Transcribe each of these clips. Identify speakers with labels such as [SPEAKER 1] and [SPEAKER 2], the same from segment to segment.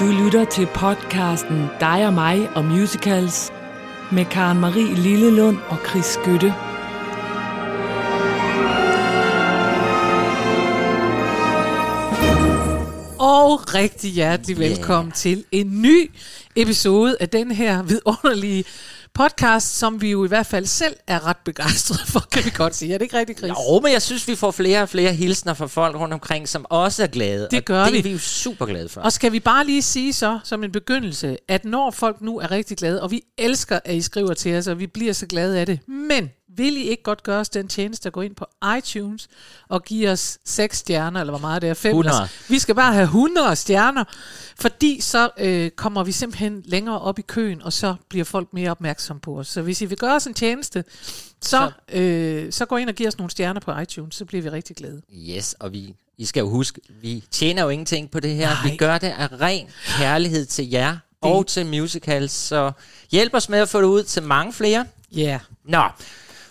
[SPEAKER 1] Du lytter til podcasten Dig og mig og musicals med Karen Marie Lillelund og Chris Skytte.
[SPEAKER 2] Og rigtig hjertelig velkommen yeah. til en ny episode af den her vidunderlige podcast, som vi jo i hvert fald selv er ret begejstrede for, kan vi godt sige. Er det ikke rigtigt, Chris?
[SPEAKER 3] Jo, men jeg synes, vi får flere og flere hilsner fra folk rundt omkring, som også er glade.
[SPEAKER 2] Det gør
[SPEAKER 3] og det
[SPEAKER 2] vi.
[SPEAKER 3] er vi jo super glade for.
[SPEAKER 2] Og skal vi bare lige sige så, som en begyndelse, at når folk nu er rigtig glade, og vi elsker, at I skriver til os, og vi bliver så glade af det, men vil I ikke godt gøre os den tjeneste at gå ind på iTunes og give os 6 stjerner, eller hvor meget det er? 5
[SPEAKER 3] 100.
[SPEAKER 2] Vi skal bare have 100 stjerner, fordi så øh, kommer vi simpelthen længere op i køen, og så bliver folk mere opmærksomme på os. Så hvis I vil gøre os en tjeneste, så, øh, så gå ind og giv os nogle stjerner på iTunes, så bliver vi rigtig glade.
[SPEAKER 3] Yes, og vi, I skal jo huske, vi tjener jo ingenting på det her.
[SPEAKER 2] Nej.
[SPEAKER 3] Vi gør det af ren kærlighed til jer og til musicals. Så hjælp os med at få det ud til mange flere.
[SPEAKER 2] Ja. Yeah.
[SPEAKER 3] Nå,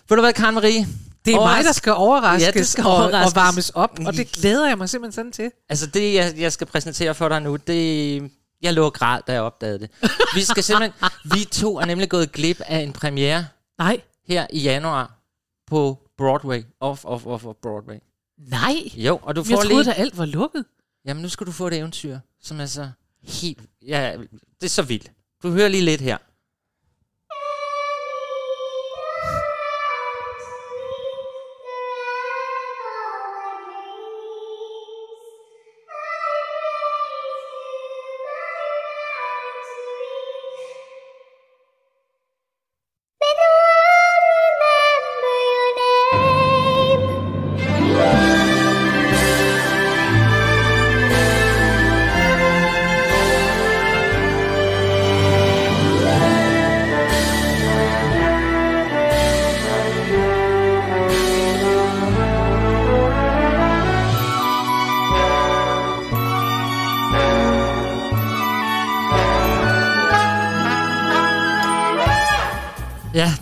[SPEAKER 3] ved du hvad, Karen Marie?
[SPEAKER 2] Det er mig,
[SPEAKER 3] Overras-
[SPEAKER 2] der skal overraskes,
[SPEAKER 3] Ja, det skal
[SPEAKER 2] og, og
[SPEAKER 3] overraskes.
[SPEAKER 2] varmes op, og det glæder jeg mig simpelthen sådan til.
[SPEAKER 3] Altså det, jeg, jeg skal præsentere for dig nu, det... Jeg lå og græd, da jeg opdagede det. Vi skal simpelthen... vi to er nemlig gået glip af en premiere
[SPEAKER 2] Nej.
[SPEAKER 3] her i januar på Broadway. Off, off, off, off Broadway.
[SPEAKER 2] Nej.
[SPEAKER 3] Jo, og du
[SPEAKER 2] Jeg
[SPEAKER 3] får
[SPEAKER 2] troede,
[SPEAKER 3] lige...
[SPEAKER 2] at alt var lukket.
[SPEAKER 3] Jamen, nu skal du få et eventyr, som er så helt... Ja, det er så vildt. Du hører lige lidt her.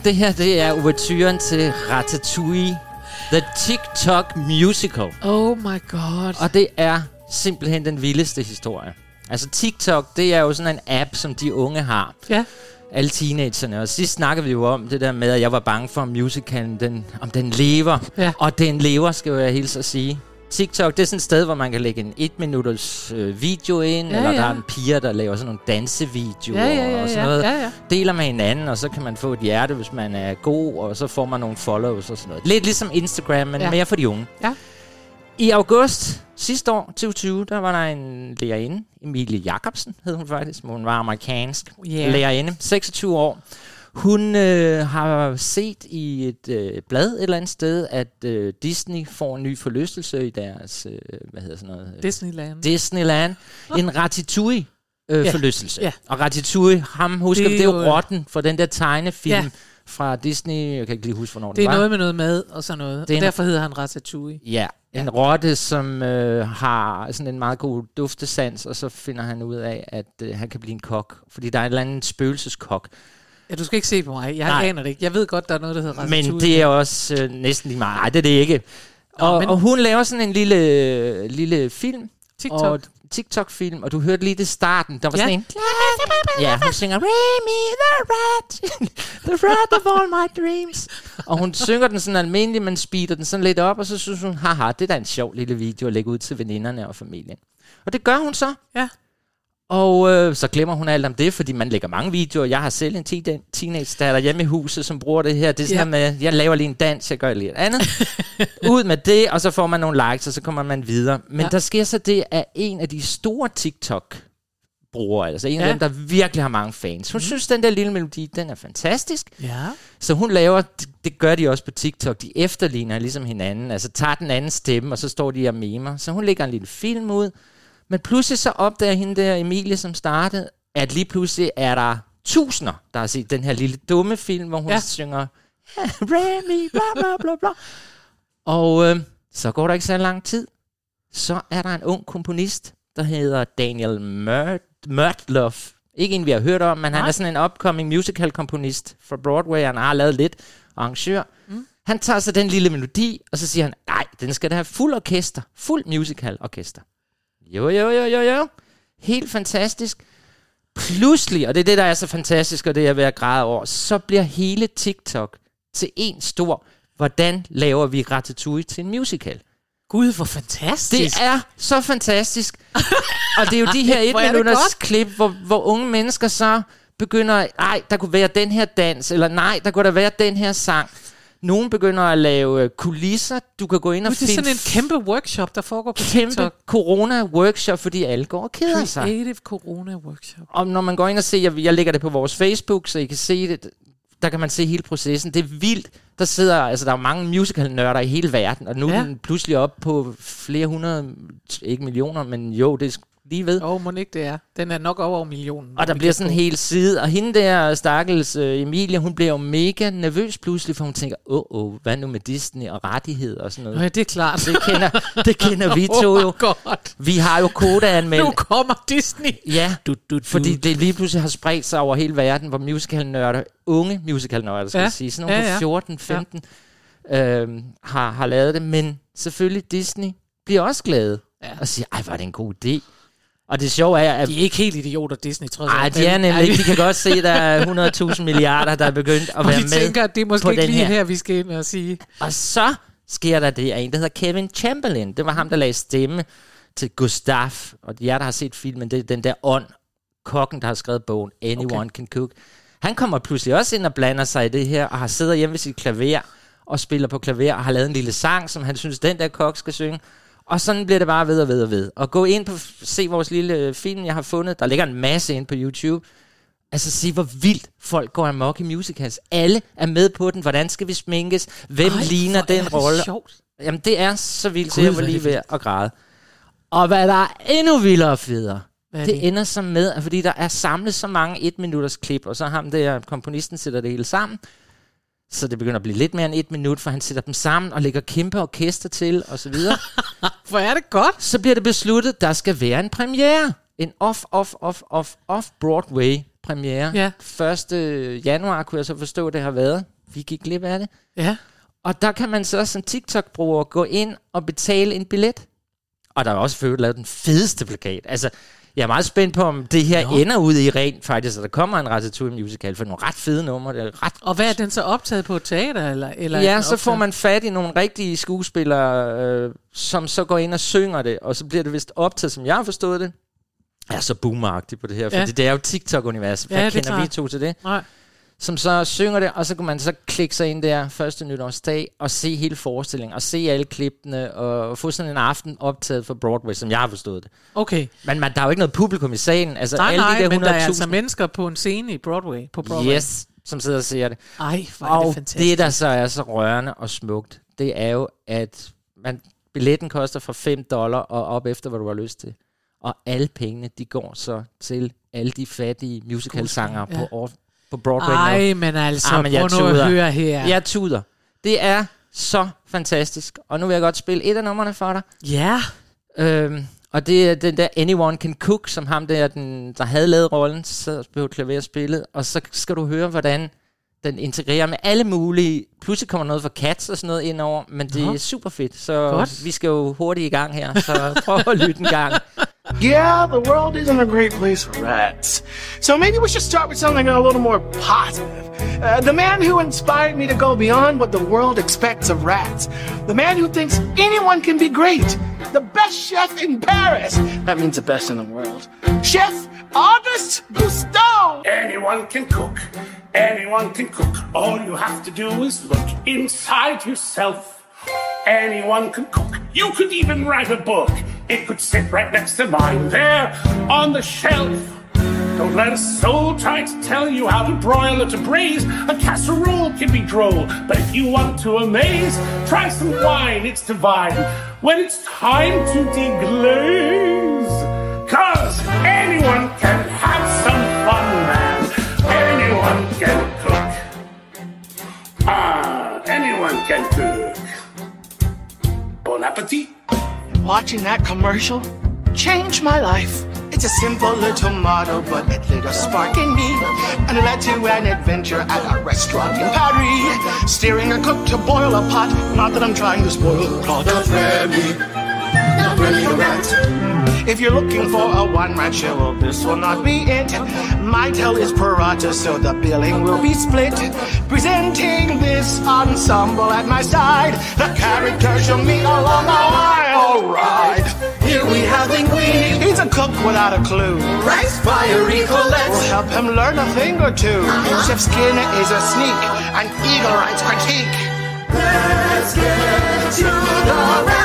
[SPEAKER 3] Det her, det er ouverturen til Ratatouille. The TikTok Musical.
[SPEAKER 2] Oh my god.
[SPEAKER 3] Og det er simpelthen den vildeste historie. Altså TikTok, det er jo sådan en app, som de unge har.
[SPEAKER 2] Ja.
[SPEAKER 3] Alle teenagerne. Og sidst snakkede vi jo om det der med, at jeg var bange for, om musicalen, den, om den lever.
[SPEAKER 2] Ja.
[SPEAKER 3] Og den lever, skal jeg hilse at sige. TikTok, det er sådan et sted, hvor man kan lægge en et minutters øh, video ind,
[SPEAKER 2] Ja,
[SPEAKER 3] eller
[SPEAKER 2] ja.
[SPEAKER 3] der er en piger, der laver sådan nogle dansevideoer
[SPEAKER 2] Ja, ja, ja,
[SPEAKER 3] og sådan noget.
[SPEAKER 2] ja, ja.
[SPEAKER 3] Deler med hinanden, og så kan man få et hjerte, hvis man er god, og så får man nogle follows og sådan noget. Lidt ligesom Instagram, men
[SPEAKER 2] Ja.
[SPEAKER 3] mere for de unge.
[SPEAKER 2] Ja.
[SPEAKER 3] I august sidste år, 2020, der var der en lærerinde, Emilie Jacobsen hed hun faktisk, hun var amerikansk
[SPEAKER 2] Ja.
[SPEAKER 3] lærerinde, 26 år. Hun øh, har set i et øh, blad et eller andet sted, at øh, Disney får en ny forlystelse i deres, øh, hvad hedder sådan noget?
[SPEAKER 2] Disneyland.
[SPEAKER 3] Disneyland. En Ratatouille. Øh,
[SPEAKER 2] Ja.
[SPEAKER 3] forlystelse.
[SPEAKER 2] Ja.
[SPEAKER 3] Og Ratatouille, ham husker
[SPEAKER 2] Det
[SPEAKER 3] det,
[SPEAKER 2] er
[SPEAKER 3] det er jo
[SPEAKER 2] jo-
[SPEAKER 3] rotten for den der tegnefilm
[SPEAKER 2] Ja.
[SPEAKER 3] fra Disney. Jeg kan ikke lige huske, hvornår
[SPEAKER 2] det er
[SPEAKER 3] var.
[SPEAKER 2] noget med noget mad og sådan noget.
[SPEAKER 3] Det er
[SPEAKER 2] og derfor hedder han Ratatouille.
[SPEAKER 3] Ja, en rotte, som øh, har sådan en meget god duftesans, og så finder han ud af, at øh, han kan blive en kok. Fordi der er en eller anden spøgelseskok.
[SPEAKER 2] Ja, du skal ikke se på mig. Jeg
[SPEAKER 3] Nej.
[SPEAKER 2] aner det ikke. Jeg ved godt, der er noget, der hedder Ratatouille.
[SPEAKER 3] Men det er også øh, næsten lige meget. Nej, det er det ikke. Og,
[SPEAKER 2] men-
[SPEAKER 3] og hun laver sådan en lille, lille film.
[SPEAKER 2] TikTok.
[SPEAKER 3] Og TikTok-film, og du hørte lige det starten. Der var
[SPEAKER 2] Ja.
[SPEAKER 3] sådan en... Ja, hun synger Remy the rat, the rat of all my dreams. Og hun synger den sådan almindelig, men speeder den sådan lidt op, og så synes hun, haha, det er da en sjov lille video at lægge ud til veninderne og familien. Og det gør hun så.
[SPEAKER 2] Ja.
[SPEAKER 3] Og øh, så glemmer hun alt om det, fordi man lægger mange videoer. Jeg har selv en te- teenage datter hjemme i huset, som bruger det her. Det er sådan
[SPEAKER 2] Ja.
[SPEAKER 3] med, jeg laver lige en dans, jeg gør lige et andet. Ud med det, og så får man nogle likes, og så kommer man videre. Men
[SPEAKER 2] Ja.
[SPEAKER 3] der sker så det, at en af de store TikTok brugere, altså en
[SPEAKER 2] Ja.
[SPEAKER 3] af dem, der virkelig har mange fans. Hun mm. synes, den der lille melodi, den er fantastisk.
[SPEAKER 2] Ja.
[SPEAKER 3] Så hun laver, det, det gør de også på TikTok, de efterligner ligesom hinanden, altså tager den anden stemme, og så står de og memer. Så hun lægger en lille film ud, men pludselig så opdager hende der, Emilie, som startede, at lige pludselig er der tusinder, der har set den her lille dumme film, hvor hun
[SPEAKER 2] Ja.
[SPEAKER 3] synger Remy, bla bla bla bla. Og øh, så går der ikke så lang tid, så er der en ung komponist, der hedder Daniel Mørtloff. Ikke en, vi har hørt om, men han
[SPEAKER 2] Nej.
[SPEAKER 3] er sådan en upcoming musical komponist fra Broadway. Han har lavet lidt arrangør. Mm. Han tager så den lille melodi, og så siger han, nej, den skal da have fuld orkester, fuld musical orkester. Jo, jo, jo, jo, jo. Helt fantastisk. Pludselig, og det er det, der er så fantastisk, og det er ved at græde over, så bliver hele TikTok til en stor, hvordan laver vi Ratatouille til en musical?
[SPEAKER 2] Gud, hvor fantastisk.
[SPEAKER 3] Det er så fantastisk. og det er jo de her et
[SPEAKER 2] er
[SPEAKER 3] minutters klip, hvor, hvor unge mennesker så begynder, nej, der kunne være den her dans, eller nej, der kunne der være den her sang. Nogen begynder at lave øh, kulisser. Du kan gå ind og
[SPEAKER 2] Gud, det er
[SPEAKER 3] finde
[SPEAKER 2] sådan en kæmpe workshop, der foregår på
[SPEAKER 3] kæmpe
[SPEAKER 2] TikTok.
[SPEAKER 3] corona-workshop, fordi alle går og keder sig.
[SPEAKER 2] Creative Corona Workshop.
[SPEAKER 3] Og når man går ind og ser, jeg, jeg lægger det på vores Facebook, så I kan se det, der kan man se hele processen. Det er vildt. Der sidder, altså der er mange musical-nørder i hele verden, og nu. Ja. er den pludselig op på flere hundrede, ikke millioner, men jo, det er lige ved.
[SPEAKER 2] Åh, oh, må ikke det er. Den er nok over millionen.
[SPEAKER 3] Og der bliver sådan en hel side, og hende der, stakkels uh, Emilie, hun bliver jo mega nervøs pludselig, for hun tænker, åh, oh, oh, hvad nu med Disney og rettigheder og sådan noget.
[SPEAKER 2] ja, det er klart.
[SPEAKER 3] Det kender, det kender vi to jo.
[SPEAKER 2] Oh godt.
[SPEAKER 3] Vi har jo koda-anmeldt.
[SPEAKER 2] Nu kommer Disney.
[SPEAKER 3] Ja,
[SPEAKER 2] Du, du, du.
[SPEAKER 3] fordi det lige pludselig har spredt sig over hele verden, hvor musicalnørder, unge musicalnørder, skal
[SPEAKER 2] Ja.
[SPEAKER 3] ja. sige, sådan nogle
[SPEAKER 2] Ja,
[SPEAKER 3] ja,
[SPEAKER 2] ja.
[SPEAKER 3] på 14, 15, ja. øhm, har, har lavet det. Men selvfølgelig Disney bliver også glade
[SPEAKER 2] Ja.
[SPEAKER 3] og siger, ej, var det en god idé. Og det sjove er, at
[SPEAKER 2] De er ikke helt idioter, Disney, trods
[SPEAKER 3] ej,
[SPEAKER 2] alt.
[SPEAKER 3] de er nemlig ikke. De kan godt se, at der er 100.000 milliarder, der er begyndt at
[SPEAKER 2] Og
[SPEAKER 3] være med.
[SPEAKER 2] tænker, at det er måske ikke lige
[SPEAKER 3] her.
[SPEAKER 2] her, vi skal ind og sige.
[SPEAKER 3] Og så sker der det af en, der hedder Kevin Chamberlain. Det var ham, der lagde stemme til Gustav. Og jer, der har set filmen, det er den der ånd, kokken, der har skrevet bogen, Anyone okay. Can Cook. Han kommer pludselig også ind og blander sig i det her, og har siddet hjemme ved sit klaver og spiller på klaver, og har lavet en lille sang, som han synes, den der kok skal synge. Og sådan bliver det bare ved og ved og ved. Og gå ind på, se vores lille øh, film, jeg har fundet. Der ligger en masse ind på YouTube. Altså se, hvor vildt folk går amok i musicals. Alle er med på den. Hvordan skal vi sminkes? Hvem
[SPEAKER 2] Ej,
[SPEAKER 3] ligner
[SPEAKER 2] er
[SPEAKER 3] den
[SPEAKER 2] det
[SPEAKER 3] rolle?
[SPEAKER 2] sjovt.
[SPEAKER 3] Jamen, det er så vildt, så jeg var lige ved at græde. Og hvad der er endnu vildere federe,
[SPEAKER 2] er
[SPEAKER 3] det?
[SPEAKER 2] det
[SPEAKER 3] ender så med, at fordi der er samlet så mange et minutters klip, og så ham der, komponisten sætter det hele sammen, så det begynder at blive lidt mere end et minut, for han sætter dem sammen og lægger kæmpe orkester til, og så videre.
[SPEAKER 2] Hvor er det godt.
[SPEAKER 3] så bliver det besluttet, der skal være en premiere. En off, off, off, off, off Broadway premiere.
[SPEAKER 2] Ja.
[SPEAKER 3] 1. januar kunne jeg så forstå, det har været. Vi gik glip af det.
[SPEAKER 2] Ja.
[SPEAKER 3] Og der kan man så som TikTok-bruger gå ind og betale en billet. Og der er også for lavet den fedeste plakat. Altså, jeg er meget spændt på, om det her
[SPEAKER 2] Nå.
[SPEAKER 3] Ender ud i rent faktisk, at der kommer en Ratatouille musical, for nogle ret fede numre. Det er ret
[SPEAKER 2] Og hvad er den så optaget på teater? Eller, eller er
[SPEAKER 3] ja, så får
[SPEAKER 2] optaget-
[SPEAKER 3] man fat i nogle rigtige skuespillere, øh, som så går ind og synger det, og så bliver det vist optaget, som jeg har forstået det. Jeg er så boomeragtig på det her, for
[SPEAKER 2] Ja.
[SPEAKER 3] det, er jo TikTok-universet.
[SPEAKER 2] Ja,
[SPEAKER 3] Hvad
[SPEAKER 2] er
[SPEAKER 3] kender vi to til det?
[SPEAKER 2] Nej.
[SPEAKER 3] Som så synger det, og så kan man så klikke sig ind der første nytårsdag, og se hele forestillingen, og se alle klippene, og få sådan en aften optaget for Broadway, som jeg har forstået det.
[SPEAKER 2] Okay.
[SPEAKER 3] Men man, der er jo ikke noget publikum i salen. Altså,
[SPEAKER 2] Nej,
[SPEAKER 3] alle
[SPEAKER 2] nej,
[SPEAKER 3] de der
[SPEAKER 2] men der er
[SPEAKER 3] 100.000
[SPEAKER 2] altså mennesker på en scene i Broadway. På Broadway.
[SPEAKER 3] yes, som sidder og ser det.
[SPEAKER 2] Ej, hvor er det fantastisk.
[SPEAKER 3] det, der så er så rørende og smukt, det er jo, at man, billetten koster fra 5 dollar og op efter, hvad du har lyst til. Og alle pengene, de går så til alle de fattige musicalsangere
[SPEAKER 2] Ja.
[SPEAKER 3] på, på Broadway. nu.
[SPEAKER 2] Ej, men altså,
[SPEAKER 3] Ah, men jeg
[SPEAKER 2] prøv nu at høre her.
[SPEAKER 3] Jeg tuder. Det er så fantastisk. Og nu vil jeg godt spille et af numrene for dig.
[SPEAKER 2] Ja.
[SPEAKER 3] Øhm, og det er den der Anyone Can Cook, som ham der, den, der havde lavet rollen, så på klaver spillet. Og så skal du høre, hvordan den integrerer med alle mulige... Pludselig kommer noget fra Cats og sådan noget ind over, men det
[SPEAKER 2] Nå.
[SPEAKER 3] er super fedt. Så
[SPEAKER 2] Godt.
[SPEAKER 3] vi skal jo hurtigt i gang her, så prøv at lytte en gang.
[SPEAKER 4] Yeah, the world isn't a great place for rats. So maybe we should start with something a little more positive. Uh, the man who inspired me to go beyond what the world expects of rats. The man who thinks anyone can be great. The best chef in Paris. That means the best in the world. Chef Auguste Gusteau.
[SPEAKER 5] Anyone can cook. Anyone can cook. All you have to do is look inside yourself. Anyone can cook. You could even write a book. It could sit right next to mine there on the shelf. Don't let a soul try to tell you how to broil or to braise. A casserole can be droll, but if you want to amaze, try some wine, it's divine. When it's time to deglaze, cause anyone can have some fun, man. Anyone can cook. Ah, anyone can cook. Bon appetit.
[SPEAKER 4] Watching that commercial changed my life. It's a simple little motto, but it lit a spark in me. And it led to an adventure at a restaurant in Paris. Steering a cook to boil a pot. Not that I'm trying to spoil plot of Remy. Not Remy rat. If you're looking for a one-man show, well, this will not be it. My tale is prorata, so the billing will be split. Presenting this ensemble at my side, the characters you'll meet along the way. All right. Here we have Linguini. He's a cook without a clue. Rice fiery Colette. We'll help him learn a thing or 2 uh-huh. Chef Skinner is a sneak, an eagle rights critique. Let's get to the.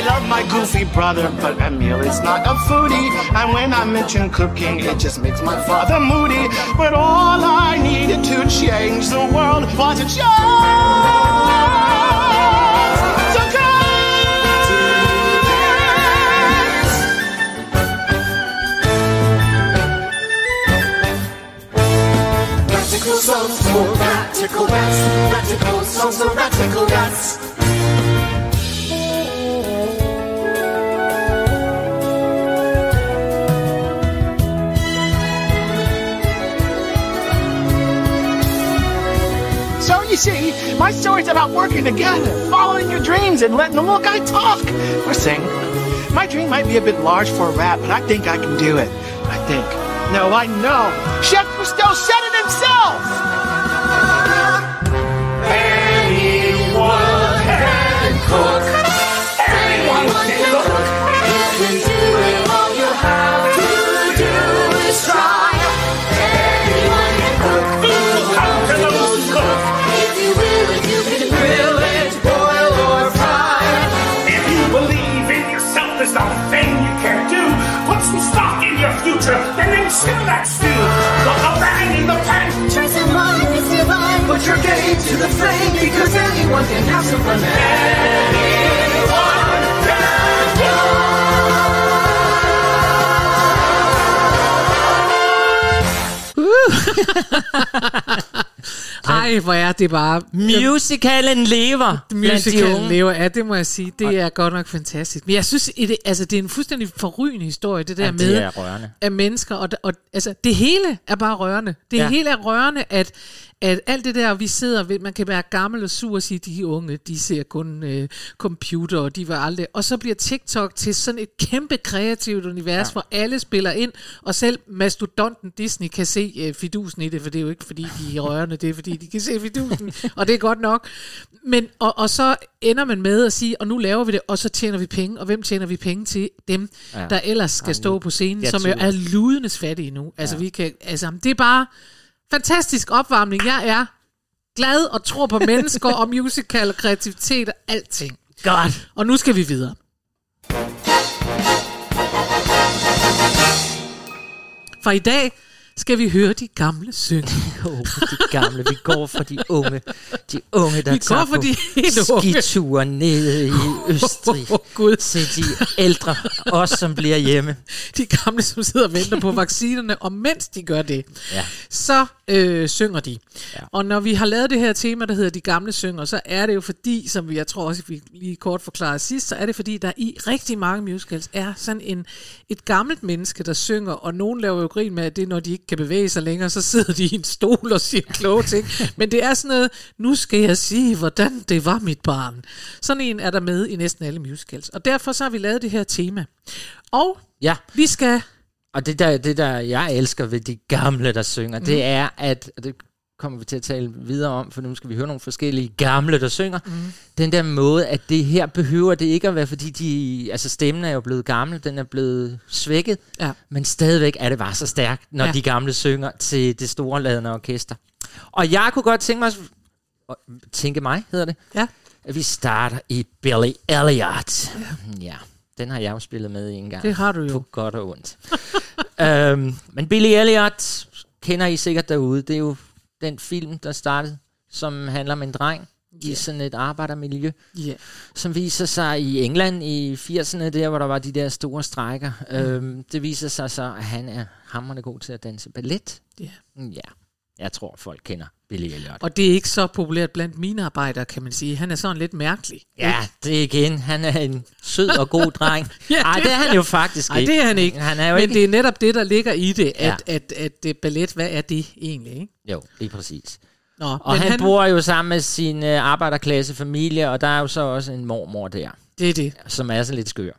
[SPEAKER 4] I love my goofy brother, but Emil is not a foodie. And when I mention cooking, it just makes my father moody. But all I needed to change the world was a chance. To this.
[SPEAKER 6] Radical songs for radical rats. Radical songs for radical rats.
[SPEAKER 4] See, my story's about working together, following your dreams, and letting the little guy talk or sing. My dream might be a bit large for a rap, but I think I can do it. I think. No, I know. Chef Cousteau said it himself.
[SPEAKER 5] Anyone can cook. Future, and then stew that stew. Put a bang in the pan.
[SPEAKER 6] Try some on this divine. Put your game to the flame because anyone can have some fun.
[SPEAKER 5] Anyone can
[SPEAKER 2] Ej, hvor er det bare...
[SPEAKER 3] Musicalen lever blandt de
[SPEAKER 2] Musical
[SPEAKER 3] unge.
[SPEAKER 2] lever, ja, det må jeg sige. Det er godt nok fantastisk. Men jeg synes, det, altså, det er en fuldstændig forrygende historie, det der
[SPEAKER 3] Ja,
[SPEAKER 2] med
[SPEAKER 3] det er rørende.
[SPEAKER 2] af mennesker. Og, og, altså, det hele er bare rørende. Det
[SPEAKER 3] ja.
[SPEAKER 2] hele er rørende, at, at alt det der, vi sidder ved, man kan være gammel og sur og sige, de unge, de ser kun øh, computer, og de var aldrig... Og så bliver TikTok til sådan et kæmpe kreativt univers, ja. hvor alle spiller ind, og selv mastodonten Disney kan se øh, fidusen i det, for det er jo ikke, fordi de er rørende, det er, fordi de kan se fidusen, og det er godt nok. Men, og, og så ender man med at sige, og nu laver vi det, og så tjener vi penge, og hvem tjener vi penge til? Dem,
[SPEAKER 3] Ja.
[SPEAKER 2] ja. der ellers skal stå på scenen, som er ludenes fattige nu. Altså, vi kan, altså, det er bare fantastisk opvarmning. Jeg er glad og tror på mennesker og musical og kreativitet og alting.
[SPEAKER 3] Godt.
[SPEAKER 2] Og nu skal vi videre. For i dag skal vi høre de gamle synge.
[SPEAKER 3] Oh, de gamle, vi går for de unge. De unge, der
[SPEAKER 2] Vi
[SPEAKER 3] tager
[SPEAKER 2] for
[SPEAKER 3] på
[SPEAKER 2] de
[SPEAKER 3] skiture nede i Østrig.
[SPEAKER 2] Åh, Gud.
[SPEAKER 3] Til de ældre, os som bliver hjemme.
[SPEAKER 2] De gamle, som sidder og venter på vaccinerne, og mens de gør det,
[SPEAKER 3] Ja.
[SPEAKER 2] så øh, synger de.
[SPEAKER 3] Ja.
[SPEAKER 2] Ja. Og når vi har lavet det her tema, der hedder De Gamle Synger, så er det jo fordi, som vi, jeg tror også, vi lige kort forklarede sidst, så er det fordi, der i rigtig mange musicals er sådan en, et gammelt menneske, der synger, og nogen laver jo grin med, at det er, når de ikke kan bevæge sig længere, så sidder de i en stol og siger kloge ting. Men det er sådan noget, nu skal jeg sige, hvordan det var mit barn. Sådan en er der med i næsten alle musicals. Og derfor så har vi lavet det her tema. Og
[SPEAKER 3] Ja,
[SPEAKER 2] vi skal
[SPEAKER 3] og det der, det der, jeg elsker ved de gamle, der synger,
[SPEAKER 2] Mhm.
[SPEAKER 3] mm. det er, at, det kommer vi til at tale videre om, for nu skal vi høre nogle forskellige gamle, der synger. Mm. Den der måde, at det her behøver det ikke at være, fordi de, altså stemmen er jo blevet gammel, den er blevet svækket,
[SPEAKER 2] Ja.
[SPEAKER 3] men stadigvæk er det bare så stærkt, når ja. De gamle synger til det store ladende orkester. Og jeg kunne godt tænke mig, tænke mig, hedder det,
[SPEAKER 2] Ja.
[SPEAKER 3] at vi starter i Billy Elliot. Ja. ja. Den har jeg jo spillet med i en gang.
[SPEAKER 2] Det har du jo.
[SPEAKER 3] På godt og ondt. øhm, men Billy Elliot kender I sikkert derude. Det er jo den film, der startede, som handler om en dreng i
[SPEAKER 2] Ja.
[SPEAKER 3] sådan et arbejdermiljø,
[SPEAKER 2] Ja.
[SPEAKER 3] som viser sig i England i 80'erne, der hvor der var de der store strækker. Mm. Øhm, det viser sig så, at han er hammerende god til at danse ballet.
[SPEAKER 2] Ja.
[SPEAKER 3] Ja, jeg tror, folk kender Billy Elliot.
[SPEAKER 2] Og det er ikke så populært blandt mine arbejdere, kan man sige. Han er sådan lidt mærkelig.
[SPEAKER 3] Ja, det er igen. Han er en sød og god dreng.
[SPEAKER 2] Ja,
[SPEAKER 3] Ej,
[SPEAKER 2] det
[SPEAKER 3] det er han jo faktisk
[SPEAKER 2] Nej,
[SPEAKER 3] ikke.
[SPEAKER 2] det er han ikke.
[SPEAKER 3] Han er jo
[SPEAKER 2] Men
[SPEAKER 3] ikke...
[SPEAKER 2] det er netop det, der ligger i det, at,
[SPEAKER 3] Ja.
[SPEAKER 2] at, at, at ballet, hvad er det egentlig? Ikke?
[SPEAKER 3] Jo, lige præcis.
[SPEAKER 2] Nå,
[SPEAKER 3] Og
[SPEAKER 2] men
[SPEAKER 3] han, han bor jo sammen med sin øh, arbejderklasse familie, og der er jo så også en mormor der,
[SPEAKER 2] Det er det.
[SPEAKER 3] som er sådan lidt skør.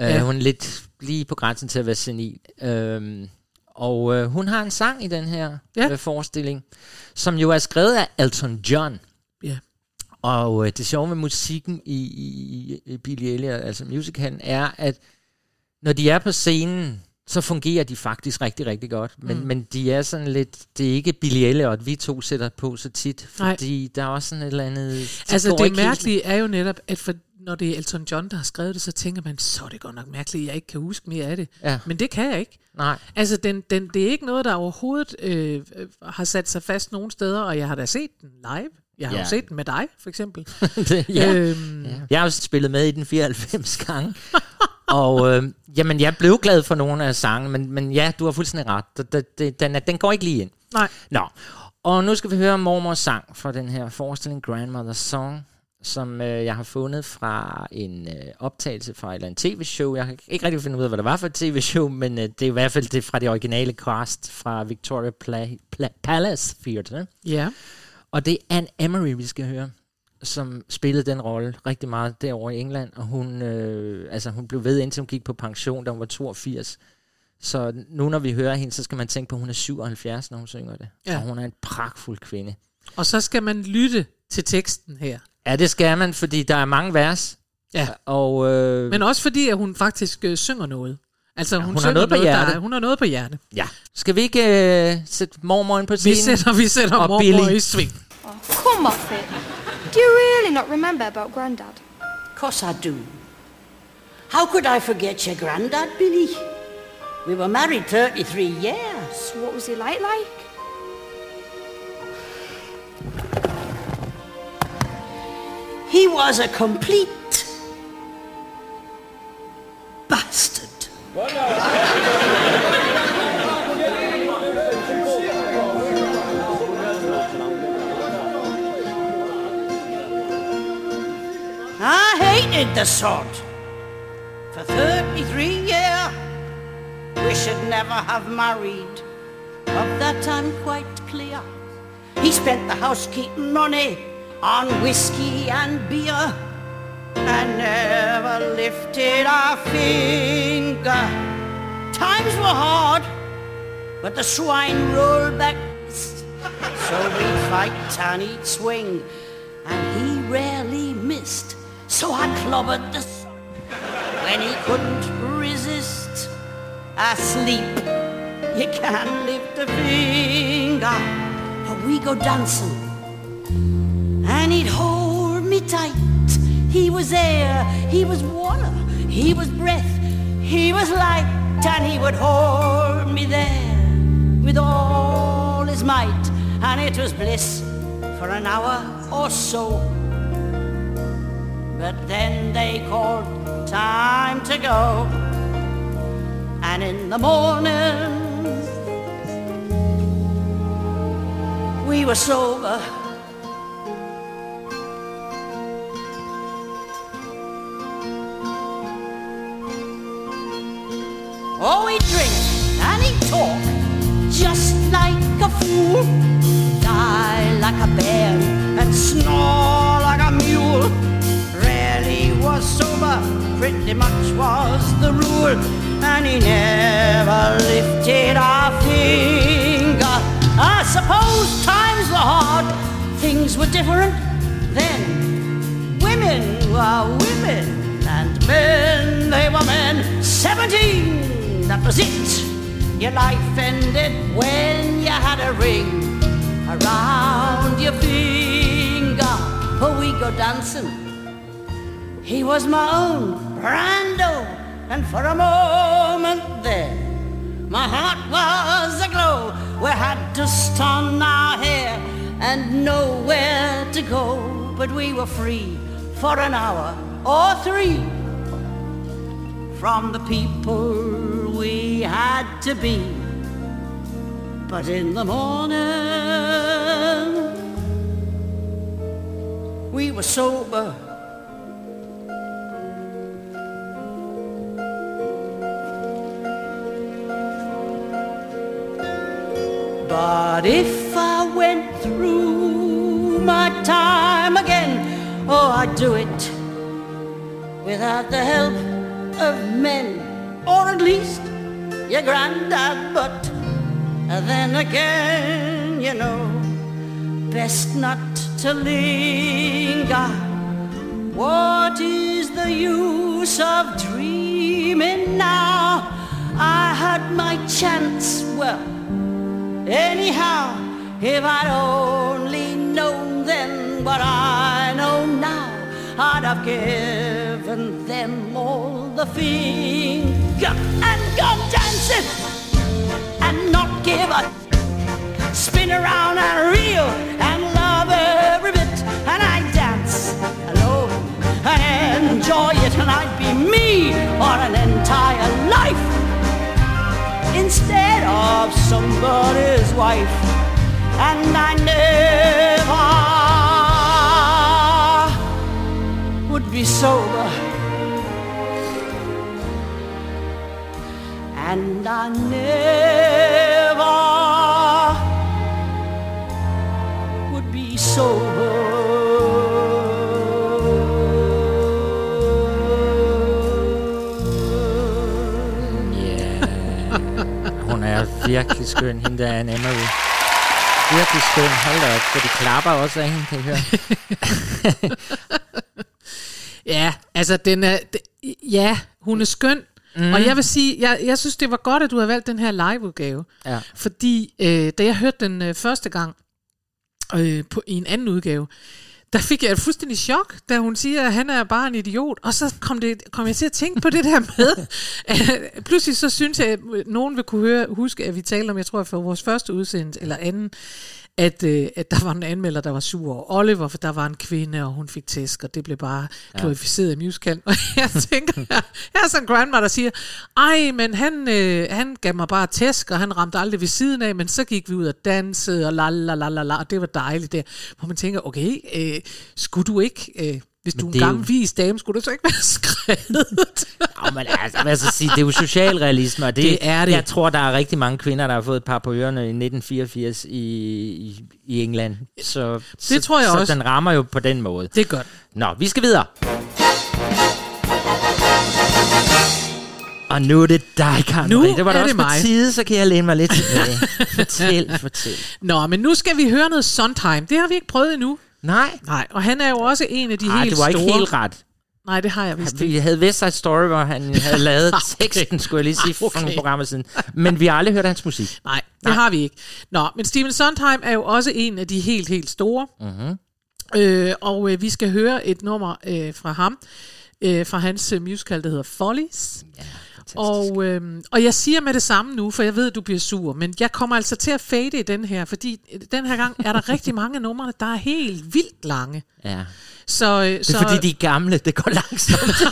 [SPEAKER 3] Uh,
[SPEAKER 2] Ja.
[SPEAKER 3] Hun er lidt lige på grænsen til at være senil. Uh, og uh, hun har en sang i den her
[SPEAKER 2] Ja.
[SPEAKER 3] ja. forestilling, som jo er skrevet af Elton John.
[SPEAKER 2] Ja.
[SPEAKER 3] Og øh, det sjove med musikken i, i, i Billy Elliot, altså musicalen, er, at når de er på scenen, så fungerer de faktisk rigtig, rigtig godt. Men, mm. men de er sådan lidt... Det er ikke Billy Elliot, vi to sætter på så tit.
[SPEAKER 2] Nej.
[SPEAKER 3] Fordi der er også sådan et eller andet...
[SPEAKER 2] Altså det mærkelige er jo netop, at for, når det er Elton John, der har skrevet det, så tænker man, så er det godt nok mærkeligt, at jeg ikke kan huske mere af det.
[SPEAKER 3] Ja.
[SPEAKER 2] Men det kan jeg ikke.
[SPEAKER 3] Nej.
[SPEAKER 2] Altså, den, den, det er ikke noget, der overhovedet øh, øh, har sat sig fast nogen steder, og jeg har da set den live. Jeg har
[SPEAKER 3] Ja.
[SPEAKER 2] jo set den med dig, for eksempel.
[SPEAKER 3] ja.
[SPEAKER 2] øhm,
[SPEAKER 3] Ja. Jeg har også spillet med i den 94 gange. og øh, jamen, jeg blev glad for nogle af sange, men, men ja, du har fuldstændig ret. Den, er, den går ikke lige ind.
[SPEAKER 2] Nej.
[SPEAKER 3] Nå, og nu skal vi høre mormors sang fra den her forestilling, Grandmother's Song, som øh, jeg har fundet fra en øh, optagelse fra et eller andet tv-show. Jeg kan ikke rigtig finde ud af, hvad det var for et tv-show, men øh, det er i hvert fald det fra det originale cast fra Victoria Pla- Pla- Palace Theatre.
[SPEAKER 2] Ja.
[SPEAKER 3] Og det er Anne Emery, vi skal høre, som spillede den rolle rigtig meget derovre i England, og hun, øh, altså, hun blev ved, indtil hun gik på pension, da hun var 82. Så nu når vi hører hende, så skal man tænke på, at hun er 77, når hun synger det.
[SPEAKER 2] Ja.
[SPEAKER 3] Og hun er en pragtfuld kvinde.
[SPEAKER 2] Og så skal man lytte til teksten her.
[SPEAKER 3] Ja, det skal man, fordi der er mange vers.
[SPEAKER 2] Ja.
[SPEAKER 3] Og, øh,
[SPEAKER 2] Men også fordi, at hun faktisk øh, synger noget. Altså, hun,
[SPEAKER 3] hun har
[SPEAKER 2] synger
[SPEAKER 3] noget på
[SPEAKER 2] der
[SPEAKER 3] hjerte.
[SPEAKER 2] er- hun har noget på hjerte.
[SPEAKER 3] ja. Skal vi ikke øh, sætte mormor ind på
[SPEAKER 2] Vi
[SPEAKER 3] scenen?
[SPEAKER 2] sætter, vi sætter
[SPEAKER 3] Og
[SPEAKER 2] mormor
[SPEAKER 3] Billy.
[SPEAKER 2] i sving.
[SPEAKER 7] Come off it. Do you really not remember about Grandad?
[SPEAKER 8] Of course I do. How could I forget your granddad, Billy? We were married 33 years.
[SPEAKER 7] What was he like like?
[SPEAKER 8] He was a complete bastard. I hated the sod. For 33 years, we should never have married. Of that I'm quite clear. He spent the housekeeping money on whiskey and beer and never lifted a finger. Times were hard, but the swine rolled back. So we'd fight and he'd swing, and he rarely missed. So I clobbered the son when he couldn't resist. Asleep, you can't lift a finger, but we go dancing, and he'd hold me tight. He was air, he was water, he was breath, he was light, and he would hold me there with all his might, and it was bliss for an hour or so. But then they called time to go, and in the morning we were sober. Oh, he'd drink and he'd talk just like a fool, lie like a bear and snore like a mule. Rarely was sober, pretty much was the rule, and he never lifted a finger. I suppose times were hard, things were different then. Women were women, and men, they were men. Seventeen, that was it. Your life ended when you had a ring around your finger. Oh, we go dancing. He was my own Brando, and for a moment there, my heart was aglow. We had dust on our hair and nowhere to go, but we were free for an hour or three from the people we had to be. But in the morning, we were sober. But if I went through my time again, oh, I'd do it without the help of men, or at least your granddad, but then again, you know, best not to linger. What is the use of dreaming now? I had my chance, well, anyhow, if I'd only known then what I know now, I'd have given them all the finger gone dancing and not give a spin around and reel and love every bit. And I dance alone and enjoy it. And I'd be me for an entire life instead of somebody's wife. And I never would be sober and I never would be sober.
[SPEAKER 3] Ja, hun er virkelig skøn, hende der Anne Emery. Virkelig skøn, hold da op, for de klapper også af hende, kan I høre.
[SPEAKER 2] Ja, altså den er, ja, hun er skøn. Mm. Og jeg vil sige, jeg, jeg synes, det var godt, at du har valgt den her liveudgave.
[SPEAKER 3] Ja.
[SPEAKER 2] Fordi øh, da jeg hørte den øh, første gang øh, på, i en anden udgave, der fik jeg et fuldstændig chok, da hun siger, at han er bare en idiot. Og så kom, det, kom jeg til at tænke på det der med. at pludselig så synes jeg, at nogen vil kunne høre, huske, at vi talte om, jeg tror, for vores første udsendelse, eller anden, at, øh, at der var en anmelder, der var sur over Oliver, for der var en kvinde, og hun fik tæsk, og det blev bare glorificeret i musicalen. Og jeg tænker, jeg er sådan en grandma, der siger, ej, men han, øh, han gav mig bare tæsk, og han ramte aldrig ved siden af, men så gik vi ud og dansede, og la la la la la, og det var dejligt der. Hvor man tænker, okay, øh, skulle du ikke... Øh, hvis du er en
[SPEAKER 3] jo-
[SPEAKER 2] gammel vis dame, skulle det så ikke være skrevet?
[SPEAKER 3] Ja, men altså, hvad skal sige, det er jo socialrealisme, og det,
[SPEAKER 2] Det er det.
[SPEAKER 3] Jeg tror, der er rigtig mange kvinder, der har fået et par på ørerne i 1984 i, i, i England. Så, det
[SPEAKER 2] tror jeg
[SPEAKER 3] så,
[SPEAKER 2] også.
[SPEAKER 3] Så den rammer jo på den måde.
[SPEAKER 2] det er godt.
[SPEAKER 3] Nå, vi skal videre. Og nu er det dig, Karen
[SPEAKER 2] Nu
[SPEAKER 3] Marie. Det var da også
[SPEAKER 2] det
[SPEAKER 3] på
[SPEAKER 2] mig.
[SPEAKER 3] tide, så kan jeg læne mig lidt tilbage. fortæl, fortæl.
[SPEAKER 2] Nå, men nu skal vi høre noget Sondheim. Det har vi ikke prøvet endnu.
[SPEAKER 3] Nej,
[SPEAKER 2] Nej, og han er jo også en af de
[SPEAKER 3] Ej,
[SPEAKER 2] helt
[SPEAKER 3] det var ikke
[SPEAKER 2] store.
[SPEAKER 3] helt ret.
[SPEAKER 2] Nej, det har jeg vist ikke.
[SPEAKER 3] Vi havde West Side Story, hvor han havde lavet teksten, skulle jeg lige sige, for
[SPEAKER 2] Okay.
[SPEAKER 3] nogle programmer siden. Men vi har aldrig hørt hans musik.
[SPEAKER 2] Nej, det Nej. har vi ikke. Nå, men Steven Sondheim er jo også en af de helt, helt store. Mm-hmm. Øh, og øh, vi skal høre et nummer øh, fra ham, øh, fra hans øh, musical, der hedder Follies.
[SPEAKER 3] Ja, fantastisk.
[SPEAKER 2] Og, øhm, og jeg siger med det samme nu, for jeg ved, at du bliver sur, men jeg kommer altså til at fade i den her, fordi øh, den her gang er der rigtig mange af numrene, der er helt vildt lange.
[SPEAKER 3] ja.
[SPEAKER 2] Så, øh,
[SPEAKER 3] Det er
[SPEAKER 2] så
[SPEAKER 3] fordi, de er gamle. Det går langsomt.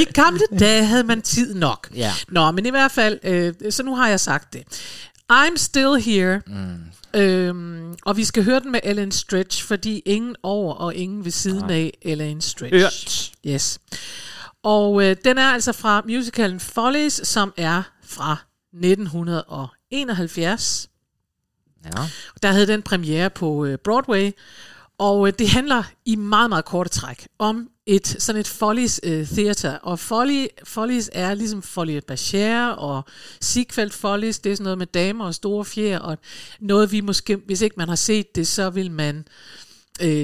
[SPEAKER 2] i gamle dage havde man tid nok.
[SPEAKER 3] Ja.
[SPEAKER 2] Nå, men i hvert fald, øh, så nu har jeg sagt det. I'm still here. Mm. Øhm, og vi skal høre den med Ellen Stretch, fordi ingen over og ingen ved siden af Ellen Stretch.
[SPEAKER 3] Hørt.
[SPEAKER 2] Yes. Og øh, den er altså fra musicalen Follies, som er fra 1971.
[SPEAKER 3] ja.
[SPEAKER 2] Der havde den premiere på øh, Broadway, og øh, det handler i meget, meget korte træk om et sådan et Follies øh, theater. Og Folly, Follies er ligesom Folly Bachère og Sigfeld Follies, det er sådan noget med damer og store fjer, og noget vi måske, hvis ikke man har set det, så vil man øh,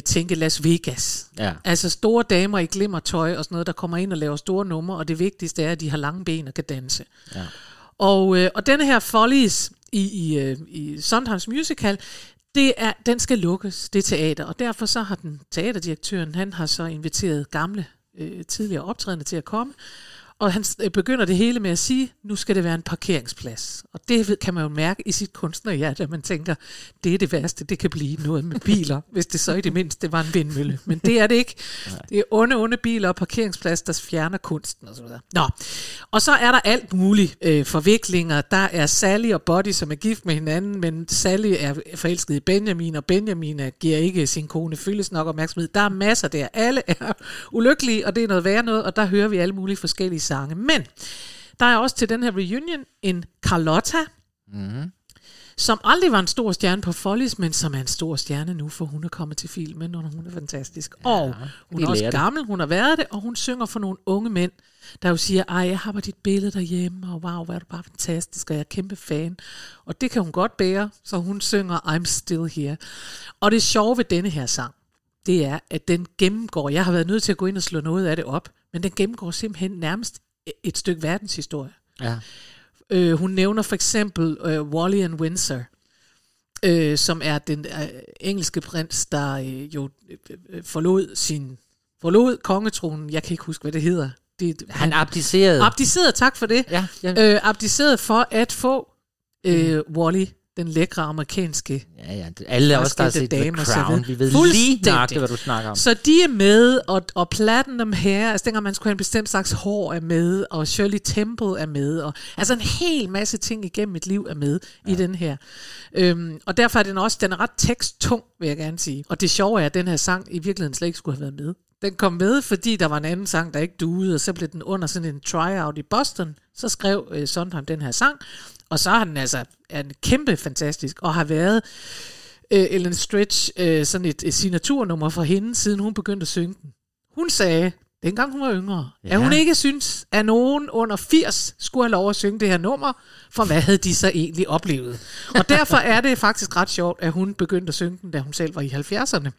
[SPEAKER 2] tænke Las Vegas.
[SPEAKER 3] Ja.
[SPEAKER 2] Altså store damer i glimmertøj og sådan noget, der kommer ind og laver store numre, og det vigtigste er, at de har lange ben og kan danse.
[SPEAKER 3] Ja.
[SPEAKER 2] Og, øh, og denne her Follies i, i, øh, i Sondheims Musical, det er, den skal lukkes, det teater, og derfor så har den teaterdirektøren, han har så inviteret gamle, øh, tidligere optrædende til at komme, og han øh, begynder det hele med at sige, nu skal det være en parkeringsplads. Og det kan man jo mærke i sit kunstnerhjerte, at man tænker, det er det værste, det kan blive noget med biler, hvis det så i det mindste var en vindmølle. Men det er det ikke. Det er onde, onde biler og parkeringsplads, der fjerner kunsten videre. Nå, og så er der alt muligt øh, forviklinger. Der er Sally og Buddy, som er gift med hinanden, men Sally er forelsket i Benjamin, og Benjamin er, giver ikke sin kone følges nok opmærksomhed. Der er masser der. Alle er ulykkelige, og det er noget værre noget, og der hører vi alle mulige forskellige sange. Men der er også til den her reunion en Carlotta, mm-hmm. som aldrig var en stor stjerne på Follies, men som er en stor stjerne nu, for hun er kommet til filmen, og hun er fantastisk. Ja, og hun er også
[SPEAKER 3] det.
[SPEAKER 2] gammel, hun har været det, og hun synger for nogle unge mænd, der jo siger, ej, jeg har bare dit billede derhjemme, og wow, hvor er du bare fantastisk, og jeg er kæmpe fan. Og det kan hun godt bære, så hun synger I'm Still Here. Og det sjove ved denne her sang, det er, at den gennemgår, jeg har været nødt til at gå ind og slå noget af det op, men den gennemgår simpelthen nærmest et stykke verdenshistorie.
[SPEAKER 3] Ja.
[SPEAKER 2] Øh, hun nævner for eksempel øh, Wally and Windsor, øh, som er den øh, engelske prins, der øh, jo øh, øh, forlod sin forlod kongetronen. Jeg kan ikke huske, hvad det hedder. Det,
[SPEAKER 3] Han abdicerede.
[SPEAKER 2] abdicerede, tak for det.
[SPEAKER 3] Ja, ja.
[SPEAKER 2] Øh, abdicerede for at få øh, Wally, den lækre amerikanske
[SPEAKER 3] ja, ja. Alle os, der har set The Crown, vi ved lige nøjagtigt, hvad du snakker om.
[SPEAKER 2] Så de er med, og, og Platinum Hair, altså dengang man skulle have en bestemt slags hår er med, og Shirley Temple er med, og altså en hel masse ting igennem et liv er med ja. i den her. Øhm, og derfor er den også, den er ret teksttung, vil jeg gerne sige. Og det sjove er, at den her sang i virkeligheden slet ikke skulle have været med. Den kom med, fordi der var en anden sang, der ikke duede, og så blev den under sådan en tryout i Boston. Så skrev øh, Sondheim den her sang, og så har den altså er den kæmpe fantastisk, og har været øh, Ellen Stretch øh, sådan et, et signaturnummer for hende, siden hun begyndte at synge den. Hun sagde, dengang hun var yngre, ja. at hun ikke synes, at nogen under 80 skulle have lov at synge det her nummer, for hvad havde de så egentlig oplevet? Og derfor er det faktisk ret sjovt, at hun begyndte at synge den, da hun selv var i 70'erne.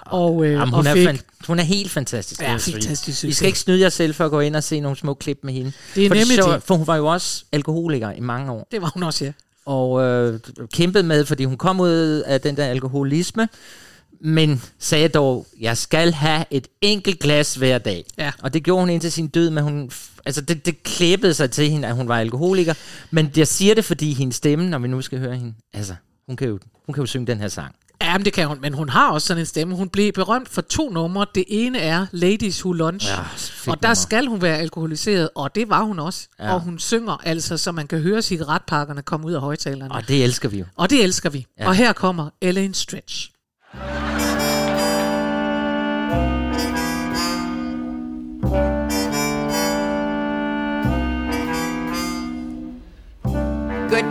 [SPEAKER 2] Og, øh,
[SPEAKER 3] Jamen,
[SPEAKER 2] og
[SPEAKER 3] hun, er
[SPEAKER 2] fik,
[SPEAKER 3] fan, hun er helt fantastisk.
[SPEAKER 2] Ja, fantastisk,
[SPEAKER 3] I skal ikke snyde jer selv for at gå ind og se nogle små klip med hende.
[SPEAKER 2] Det er
[SPEAKER 3] for,
[SPEAKER 2] nemlig
[SPEAKER 3] så,
[SPEAKER 2] det.
[SPEAKER 3] for hun var jo også alkoholiker i mange år.
[SPEAKER 2] det var hun også, ja.
[SPEAKER 3] og øh, kæmpede med, fordi hun kom ud af den der alkoholisme, men sagde dog, jeg skal have et enkelt glas hver dag.
[SPEAKER 2] Ja.
[SPEAKER 3] Og det gjorde hun indtil sin død, men hun, altså det, det klæbede sig til hende, at hun var alkoholiker. Men jeg siger det, fordi hendes stemme, når vi nu skal høre hende, altså, hun kan jo, hun kan jo synge den her sang.
[SPEAKER 2] Ja, men det kan hun, men hun har også sådan en stemme. Hun blev berømt for to numre. Det ene er Ladies Who Lunch,
[SPEAKER 3] Ja,
[SPEAKER 2] og der
[SPEAKER 3] nummer.
[SPEAKER 2] skal hun være alkoholiseret, og det var hun også.
[SPEAKER 3] Ja.
[SPEAKER 2] Og hun synger altså, så man kan høre cigaretpakkerne komme ud af højtalerne.
[SPEAKER 3] Og det elsker vi jo.
[SPEAKER 2] Og det elsker vi.
[SPEAKER 3] Ja.
[SPEAKER 2] Og her kommer Elaine Stretch.
[SPEAKER 8] Good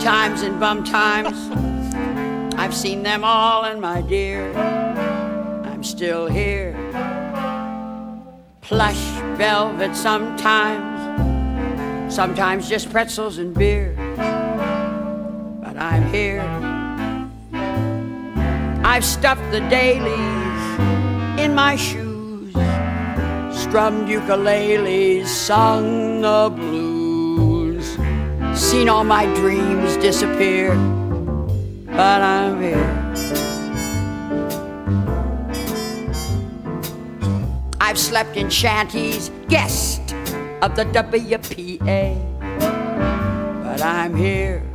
[SPEAKER 8] times and bum times. I've seen them all, and my dear, I'm still here. Plush velvet sometimes, sometimes just pretzels and beer. But I'm here. I've stuffed the dailies in my shoes, strummed ukuleles, sung the blues, seen all my dreams disappear, but I'm here. I've slept in shanties, guest of the WPA, but I'm here.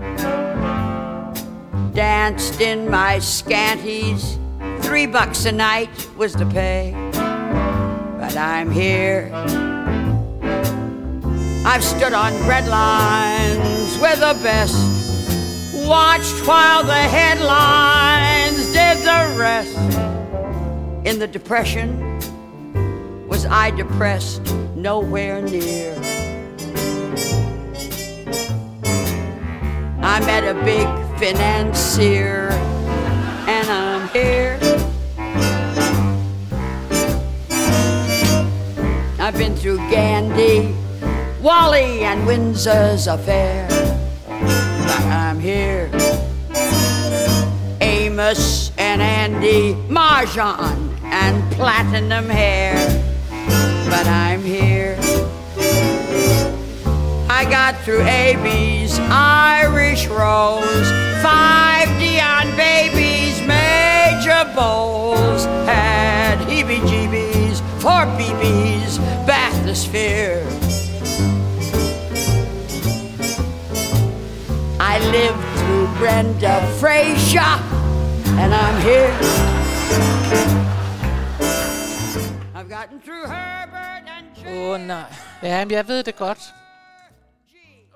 [SPEAKER 8] Danced in my scanties, three bucks a night was the pay, but I'm here. I've stood on bread lines with the best, watched while the headlines did the rest. In the Depression, was I depressed? Nowhere near. I met a big financier, and I'm here. I've been through Gandhi, Wally, and Windsor's affair, but I'm here. Amos and Andy, Marjan and platinum hair, but I'm here. I got through AB's Irish Rose, five Dion babies, major bowls, had heebie-jeebies, four BBs, bathysphere. I lived through Brenda Frazier, and I'm here. I've gotten through Herbert and
[SPEAKER 3] Åh oh, nej.
[SPEAKER 2] Ja, men jeg ved det godt.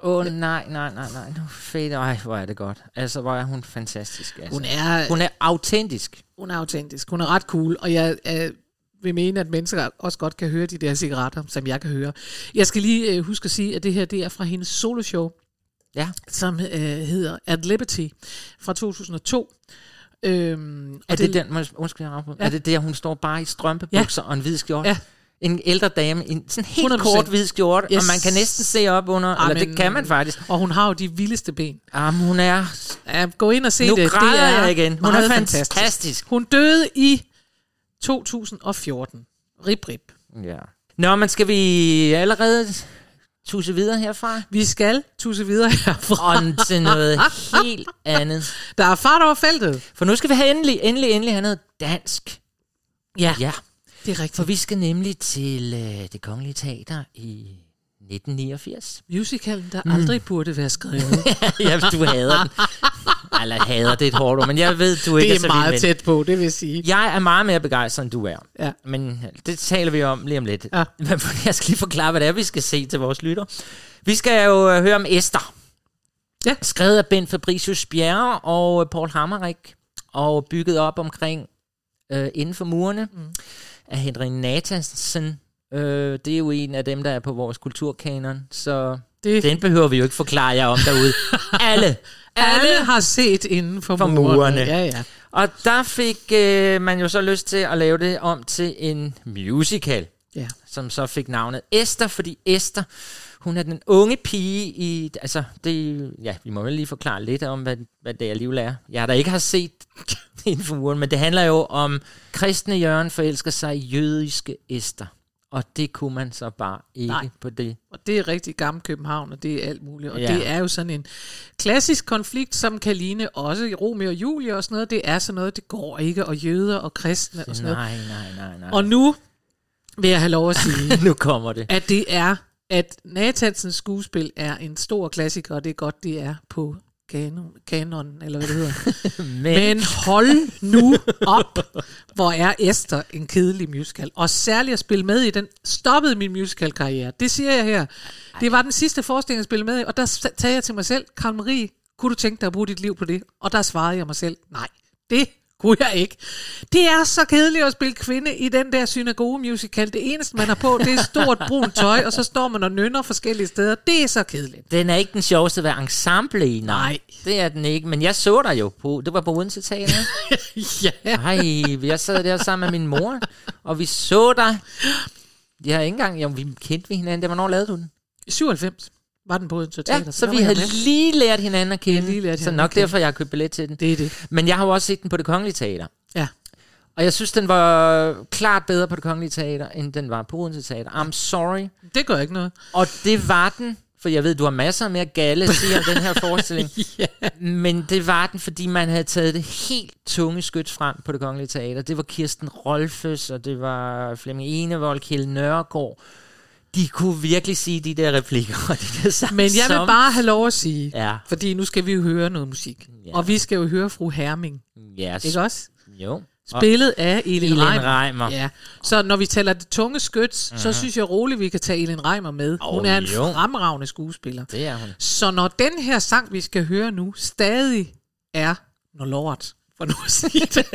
[SPEAKER 3] Åh oh, nej, nej, nej, nej. Nu fedt. Ej, hvor er det godt. Altså, hvor er hun fantastisk. Altså.
[SPEAKER 2] Hun er,
[SPEAKER 3] hun er autentisk.
[SPEAKER 2] hun er autentisk. Hun er ret cool, og jeg, jeg vil mene, at mennesker også godt kan høre de der cigaretter, som jeg kan høre. Jeg skal lige øh, huske at sige, at det her det er fra hendes soloshow,
[SPEAKER 3] Ja.
[SPEAKER 2] som øh, hedder At Liberty fra 2002. Øhm,
[SPEAKER 3] Er det, den, må jeg- undskyld, jeg.
[SPEAKER 2] Ja.
[SPEAKER 3] er det der, hun står bare i strømpebukser og en hvid skjorte?
[SPEAKER 2] Ja.
[SPEAKER 3] En ældre dame i en sådan helt
[SPEAKER 2] 100%.
[SPEAKER 3] kort hvid skjorte, yes. Og man kan næsten se op under,
[SPEAKER 2] Ah,
[SPEAKER 3] eller det kan man faktisk.
[SPEAKER 2] Og hun har jo de vildeste ben.
[SPEAKER 3] Jamen, hun er...
[SPEAKER 2] Ja, gå ind og se
[SPEAKER 3] Nu
[SPEAKER 2] det.
[SPEAKER 3] græder
[SPEAKER 2] det er
[SPEAKER 3] jeg igen. Hun er fantastisk.
[SPEAKER 2] Hun døde i 2014. Rip, rip.
[SPEAKER 3] Ja. Nå, men skal vi allerede tusse videre herfra?
[SPEAKER 2] Vi skal tusse videre herfra.
[SPEAKER 3] Og til noget helt andet.
[SPEAKER 2] Der er fart over feltet.
[SPEAKER 3] For nu skal vi have endelig, endelig, endelig have noget dansk.
[SPEAKER 2] Ja,
[SPEAKER 3] Ja,
[SPEAKER 2] det er
[SPEAKER 3] for
[SPEAKER 2] rigtigt.
[SPEAKER 3] vi skal nemlig til øh, det kongelige teater i 1989.
[SPEAKER 2] Musicalen, der mm. aldrig burde være skrevet.
[SPEAKER 3] ja, hvis du hader den. Eller hader, det et hårdt men jeg ved, du ikke
[SPEAKER 2] det
[SPEAKER 3] er
[SPEAKER 2] er meget tæt på, det vil sige.
[SPEAKER 3] Jeg er meget mere begejstret, end du er.
[SPEAKER 2] Ja.
[SPEAKER 3] Men det taler vi om lige om lidt.
[SPEAKER 2] Ja.
[SPEAKER 3] Men jeg skal lige forklare, hvad det er, vi skal se til vores lytter. Vi skal jo øh, høre om Esther.
[SPEAKER 2] Ja.
[SPEAKER 3] Skrevet af Ben Fabricius Bjerre og øh, Paul Hammerik. Og bygget op omkring øh, Inden for murene mm. Af Henrik Nathansen. Øh, det er jo en af dem, der er på vores kulturkanon. Så
[SPEAKER 2] Det,
[SPEAKER 3] den behøver vi jo ikke forklare jer om derude. Alle.
[SPEAKER 2] alle har set inden for,
[SPEAKER 3] For
[SPEAKER 2] murene.
[SPEAKER 3] murene.
[SPEAKER 2] Ja, ja.
[SPEAKER 3] Og der fik øh, man jo så lyst til at lave det om til en musical,
[SPEAKER 2] ja.
[SPEAKER 3] som så fik navnet Esther, fordi Esther, hun er den unge pige i, altså det, ja, vi må vel lige forklare lidt om, hvad, hvad det alligevel er. Jeg der ikke har set inden for men det handler jo om, kristne Jørgen forelsker sig i jødiske Esther. Og det kunne man så bare ikke
[SPEAKER 2] Nej.
[SPEAKER 3] Nej. på det.
[SPEAKER 2] Og det er rigtig gammel København, og det er alt muligt. Og
[SPEAKER 3] Ja.
[SPEAKER 2] det er jo sådan en klassisk konflikt, som kan ligne også i Romeo og Julie og sådan noget. Det er sådan noget, det går ikke, og jøder og kristne og sådan noget.
[SPEAKER 3] Nej, nej, nej, nej.
[SPEAKER 2] Og nu vil jeg have lov at sige,
[SPEAKER 3] nu kommer det.
[SPEAKER 2] at det er, at Nathansens skuespil er en stor klassiker, og det er godt, det er på kanon, kanonen, eller hvad det hedder.
[SPEAKER 3] Men,
[SPEAKER 2] Men hold nu op, hvor er Esther en kedelig musical. Og særligt at spille med i den, stoppede min musical-karriere. Det siger jeg her. Det var den sidste forestilling, jeg spillede med i, og der sagde jeg til mig selv, Karl Marie, kunne du tænke dig at bruge dit liv på det? Og der svarede jeg mig selv, nej, det kunne jeg ikke. Det er så kedeligt at spille kvinde i den der synagoge-musical. Det eneste, man har på, det er stort brunt tøj, og så står man og nynner forskellige steder. Det er så kedeligt.
[SPEAKER 3] Den er ikke den sjoveste at være ensemble i, nej.
[SPEAKER 2] Nej.
[SPEAKER 3] Det er den ikke, men jeg så dig jo på, det var på Odense Teater.
[SPEAKER 2] ja.
[SPEAKER 3] Ej, jeg sad der sammen med min mor, og vi så dig. Jeg har ikke engang, jo, vi kendte vi hinanden, det var, hvornår lavede du den?
[SPEAKER 2] 97 var den på Odense Teater.
[SPEAKER 3] Ja, så vi havde
[SPEAKER 2] med.
[SPEAKER 3] lige lært hinanden at kende.
[SPEAKER 2] lige lært
[SPEAKER 3] så nok derfor, jeg har købt billet til den.
[SPEAKER 2] Det er det.
[SPEAKER 3] Men jeg har jo også set den på det kongelige teater.
[SPEAKER 2] Ja.
[SPEAKER 3] Og jeg synes, den var klart bedre på det kongelige teater, end den var på Odense Teater. I'm sorry.
[SPEAKER 2] Det gør ikke noget.
[SPEAKER 3] Og det var den, for jeg ved, du har masser mere galle at sige om den her forestilling.
[SPEAKER 2] ja.
[SPEAKER 3] Men det var den, fordi man havde taget det helt tunge skyt frem på det kongelige teater. Det var Kirsten Rolfes, og det var Flemming Enevold, Kjell Nørgaard. De kunne virkelig sige de der replikker, og de der sang,
[SPEAKER 2] Men jeg vil
[SPEAKER 3] som-
[SPEAKER 2] bare have lov at sige,
[SPEAKER 3] Ja,
[SPEAKER 2] fordi nu skal vi jo høre noget musik.
[SPEAKER 3] Ja.
[SPEAKER 2] Og vi skal jo høre fru Herming,
[SPEAKER 3] yes.
[SPEAKER 2] ikke også?
[SPEAKER 3] Jo.
[SPEAKER 2] Spillet af Elin,
[SPEAKER 3] Elin
[SPEAKER 2] Reimer.
[SPEAKER 3] Reimer.
[SPEAKER 2] Ja. Så når vi taler det tunge skyt, så synes jeg roligt, vi kan tage Elin Reimer med. Hun
[SPEAKER 3] Åh,
[SPEAKER 2] er en
[SPEAKER 3] jo.
[SPEAKER 2] fremragende skuespiller.
[SPEAKER 3] Det er hun.
[SPEAKER 2] Så når den her sang, vi skal høre nu, stadig er når lort, for nu at sige det,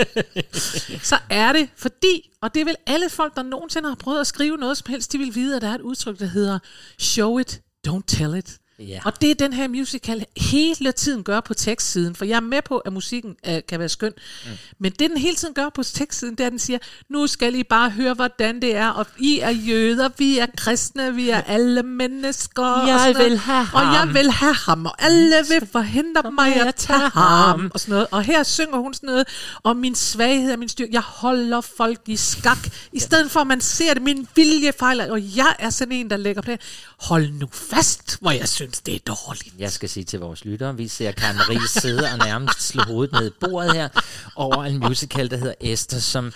[SPEAKER 2] så er det fordi, og det er vel alle folk, der nogensinde har prøvet at skrive noget som helst, de vil vide, at der er et udtryk, der hedder show it, don't tell it.
[SPEAKER 3] Ja.
[SPEAKER 2] Og det er den her musical hele tiden gør på tekstsiden, for jeg er med på, at musikken øh, kan være skøn, mm. men det den hele tiden gør på tekstsiden, det er, at den siger, nu skal I bare høre, hvordan det er, og I er jøder, vi er kristne, vi er alle mennesker. og
[SPEAKER 3] Jeg
[SPEAKER 2] noget.
[SPEAKER 3] vil have
[SPEAKER 2] Og jeg
[SPEAKER 3] ham.
[SPEAKER 2] vil have ham, og alle vil forhindre mig at tage ham, og sådan noget. Og her synger hun sådan noget, om min svaghed og min styrke, jeg holder folk i skak, i stedet for at man ser det, min vilje fejler, og jeg er sådan en, der lægger plan. Hold nu fast, hvor jeg synes, det er dårligt.
[SPEAKER 3] Jeg skal sige til vores lyttere, vi ser Karen Marie sidde og nærmest slå hovedet ned i bordet her over en musical, der hedder Esther, som...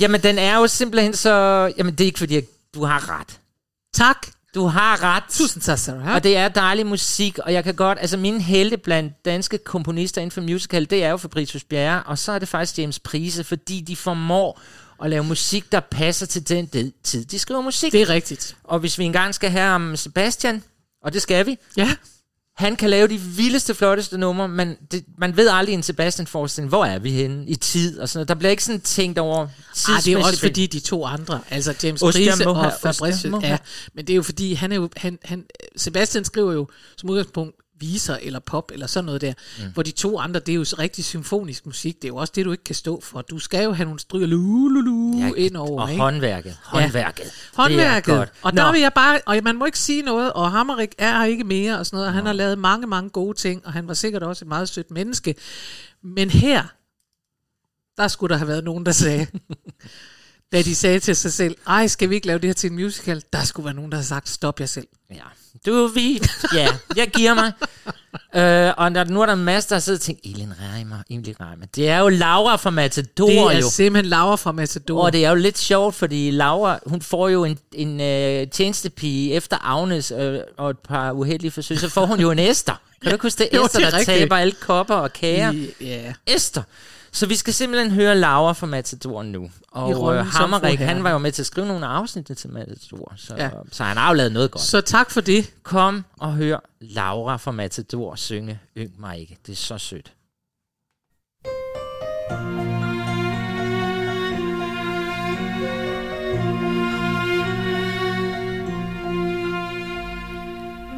[SPEAKER 3] Jamen, den er jo simpelthen så... Jamen, det er ikke fordi, at du har ret.
[SPEAKER 2] Tak.
[SPEAKER 3] Du har ret.
[SPEAKER 2] Tusind tak, Sarah.
[SPEAKER 3] Og det er dejlig musik, og jeg kan godt, altså mine helte blandt danske komponister inden for musical, det er jo Fabricius Bjerre, og så er det faktisk James Prise, fordi de formår at lave musik, der passer til den de- tid, de skriver musik.
[SPEAKER 2] Det er rigtigt.
[SPEAKER 3] Og hvis vi engang skal have om Sebastian, og det skal vi,
[SPEAKER 2] Ja.
[SPEAKER 3] han kan lave de vildeste, flotteste numre, men det, man ved aldrig en Sebastian-forestilling, hvor er vi henne i tid og sådan noget. Der bliver ikke sådan tænkt over
[SPEAKER 2] Ah, det er jo også
[SPEAKER 3] tidsmæssigt.
[SPEAKER 2] fordi de to andre, altså James
[SPEAKER 3] Ostian
[SPEAKER 2] Prise
[SPEAKER 3] Moha-
[SPEAKER 2] og Fabricius,
[SPEAKER 3] Moha.
[SPEAKER 2] ja, men det er jo fordi, han er jo, han, han, Sebastian skriver jo som udgangspunkt viser eller pop eller sådan noget der. Mm. Hvor de to andre, det er jo rigtig symfonisk musik. Det er jo også det, du ikke kan stå for. Du skal jo have nogle stryger lu, lu, lu,
[SPEAKER 3] Ja,
[SPEAKER 2] ind over.
[SPEAKER 3] og
[SPEAKER 2] ikke?
[SPEAKER 3] håndværket. Håndværket.
[SPEAKER 2] Håndværket.
[SPEAKER 3] Det er godt.
[SPEAKER 2] Og
[SPEAKER 3] Nå.
[SPEAKER 2] der vil jeg bare, og man må ikke sige noget, og Hammerik er her ikke mere, og sådan noget, og han har lavet mange, mange gode ting, og han var sikkert også et meget sødt menneske. Men her, der skulle der have været nogen, der sagde, da de sagde til sig selv, ej, skal vi ikke lave det her til en musical? Der skulle være nogen, der havde sagt, stop jer selv.
[SPEAKER 3] Ja. Du, vi... Ja, jeg giver mig. øh, og der, nu er der en masse, der sidder og tænker, Elin Reimer, Emil Reimer. Det er jo Laura fra Matador,
[SPEAKER 2] Det er
[SPEAKER 3] jo.
[SPEAKER 2] simpelthen Laura fra Matador.
[SPEAKER 3] Og det er jo lidt sjovt, fordi Laura, hun får jo en, en øh, tjenestepige efter Agnes øh, og et par uheldige forsøg, så får hun jo en Esther. Kan du huske det?
[SPEAKER 2] Jo,
[SPEAKER 3] Esther,
[SPEAKER 2] det er
[SPEAKER 3] der
[SPEAKER 2] rigtigt.
[SPEAKER 3] taber alle kopper og kager.
[SPEAKER 2] Ja.
[SPEAKER 3] Esther. Så vi skal simpelthen høre Laura fra Matador nu. Og øh, Hammerik, han var jo med til at skrive nogle afsnit til Matador, så,
[SPEAKER 2] ja.
[SPEAKER 3] så han har jo lavet noget godt.
[SPEAKER 2] Så tak for det.
[SPEAKER 3] Kom og hør Laura fra Matador synge Yng mig ikke. Det er så sødt.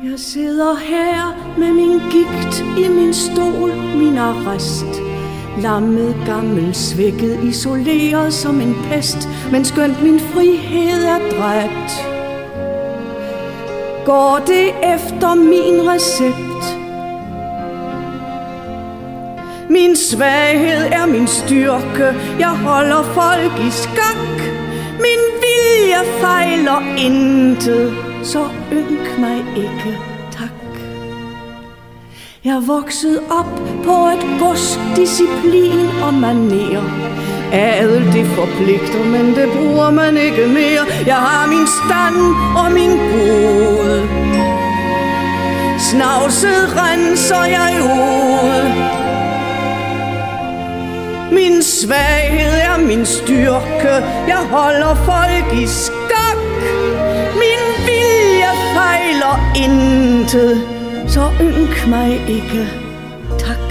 [SPEAKER 9] Jeg sidder her med min gigt i min stol, min arrest. Lammet, gammel, svækket, isoleret som en pest, men skønt min frihed er dræbt. Går det efter min recept? Min svaghed er min styrke, jeg holder folk i skak. Min vilje fejler intet, så ynk mig ikke. Jeg voksede vokset op på et gods, disciplin og maner. Adel det forpligter, men det bruger man ikke mere. Jeg har min stand og min bod. Snavset renser jeg ud. Min svaghed er min styrke, jeg holder folk i skak. Min vilje fejler intet, så ynk mig ikke, tak.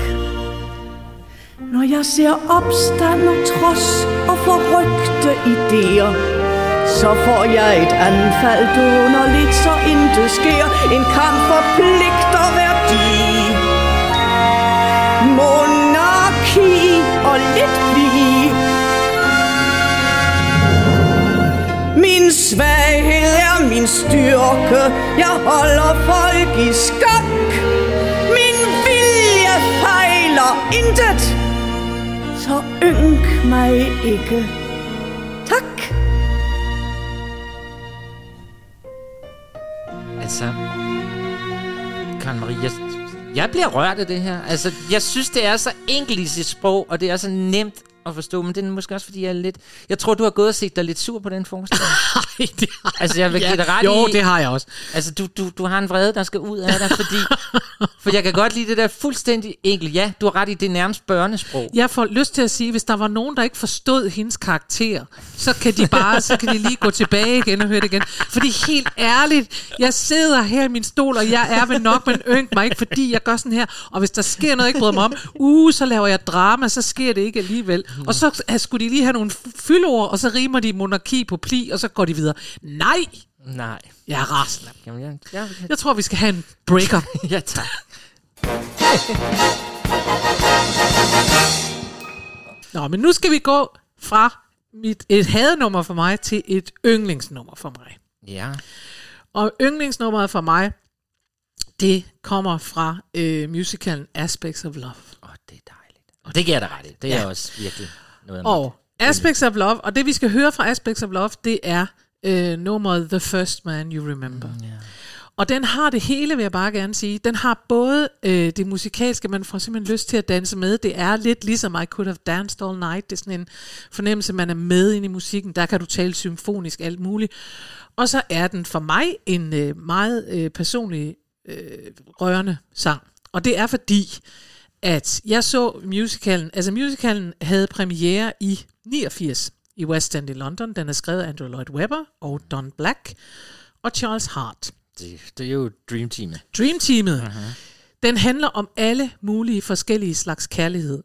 [SPEAKER 9] Når jeg ser opstand og trods og forrygte idéer, så får jeg et anfald underligt, så intet sker. En kamp for pligt svaghed er min styrke, jeg holder folk i skak. Min vilje fejler intet, så ynk mig ikke. Tak.
[SPEAKER 3] Altså, Karen Marie, jeg, jeg bliver rørt af det her. Altså, jeg synes, det er så enkelt i sit sprog, og det er så nemt at forstå, men det er måske også, fordi jeg er lidt... Jeg tror, du har gået og set dig lidt sur på den forestilling.
[SPEAKER 2] Ej, det har
[SPEAKER 3] Altså, jeg vil
[SPEAKER 2] Ja,
[SPEAKER 3] give dig ret
[SPEAKER 2] jo,
[SPEAKER 3] i...
[SPEAKER 2] det har jeg også.
[SPEAKER 3] Altså, du, du, du har en vrede, der skal ud af dig, fordi... for jeg kan godt lide det der fuldstændig enkelt. Ja, du har ret i, det er nærmest børnesprog.
[SPEAKER 2] Jeg får lyst til at sige, hvis der var nogen, der ikke forstod hendes karakter, så kan de bare, så kan de lige gå tilbage igen og høre det igen. Fordi helt ærligt, jeg sidder her i min stol, og jeg er vel nok, men ynk mig ikke, fordi jeg gør sådan her. Og hvis der sker noget, jeg ikke bryder mig om, uh, så laver jeg drama, så sker det ikke alligevel. Og så skulle de lige have nogle fyldord, og så rimer de monarki på pli, og så går de videre. Nej,
[SPEAKER 3] Nej.
[SPEAKER 2] jeg er rasende.
[SPEAKER 3] Jamen, jeg, jeg,
[SPEAKER 2] Jeg tror, vi skal have en breaker.
[SPEAKER 3] ja, tak.
[SPEAKER 2] Nå, men nu skal vi gå fra mit, et hadenummer for mig til et yndlingsnummer for mig.
[SPEAKER 3] Ja.
[SPEAKER 2] Og yndlingsnummeret for mig, det kommer fra øh, musicalen Aspects of Love.
[SPEAKER 3] Åh, oh, det er dejligt. Og det giver dig ret i. Det er
[SPEAKER 2] Ja.
[SPEAKER 3] også virkelig noget af
[SPEAKER 2] Og Aspects of Love, og det vi skal høre fra Aspects of Love, det er øh, nummeret The First Man You Remember. Mm, yeah. Og den har det hele, vil jeg bare gerne sige. Den har både øh, det musikalske, man får simpelthen lyst til at danse med. Det er lidt ligesom I Could Have Danced All Night. Det er sådan en fornemmelse, man er med ind i musikken. Der kan du tale symfonisk, alt muligt. Og så er den for mig en øh, meget øh, personlig øh, rørende sang. Og det er fordi, at jeg så musicalen, altså musicalen havde premiere i 89 i West End i London. Den er skrevet af Andrew Lloyd Webber og Don Black og Charles Hart.
[SPEAKER 3] Det, det er jo Dream Team.
[SPEAKER 2] Dream Teamet. Uh-huh. Den handler om alle mulige forskellige slags kærlighed.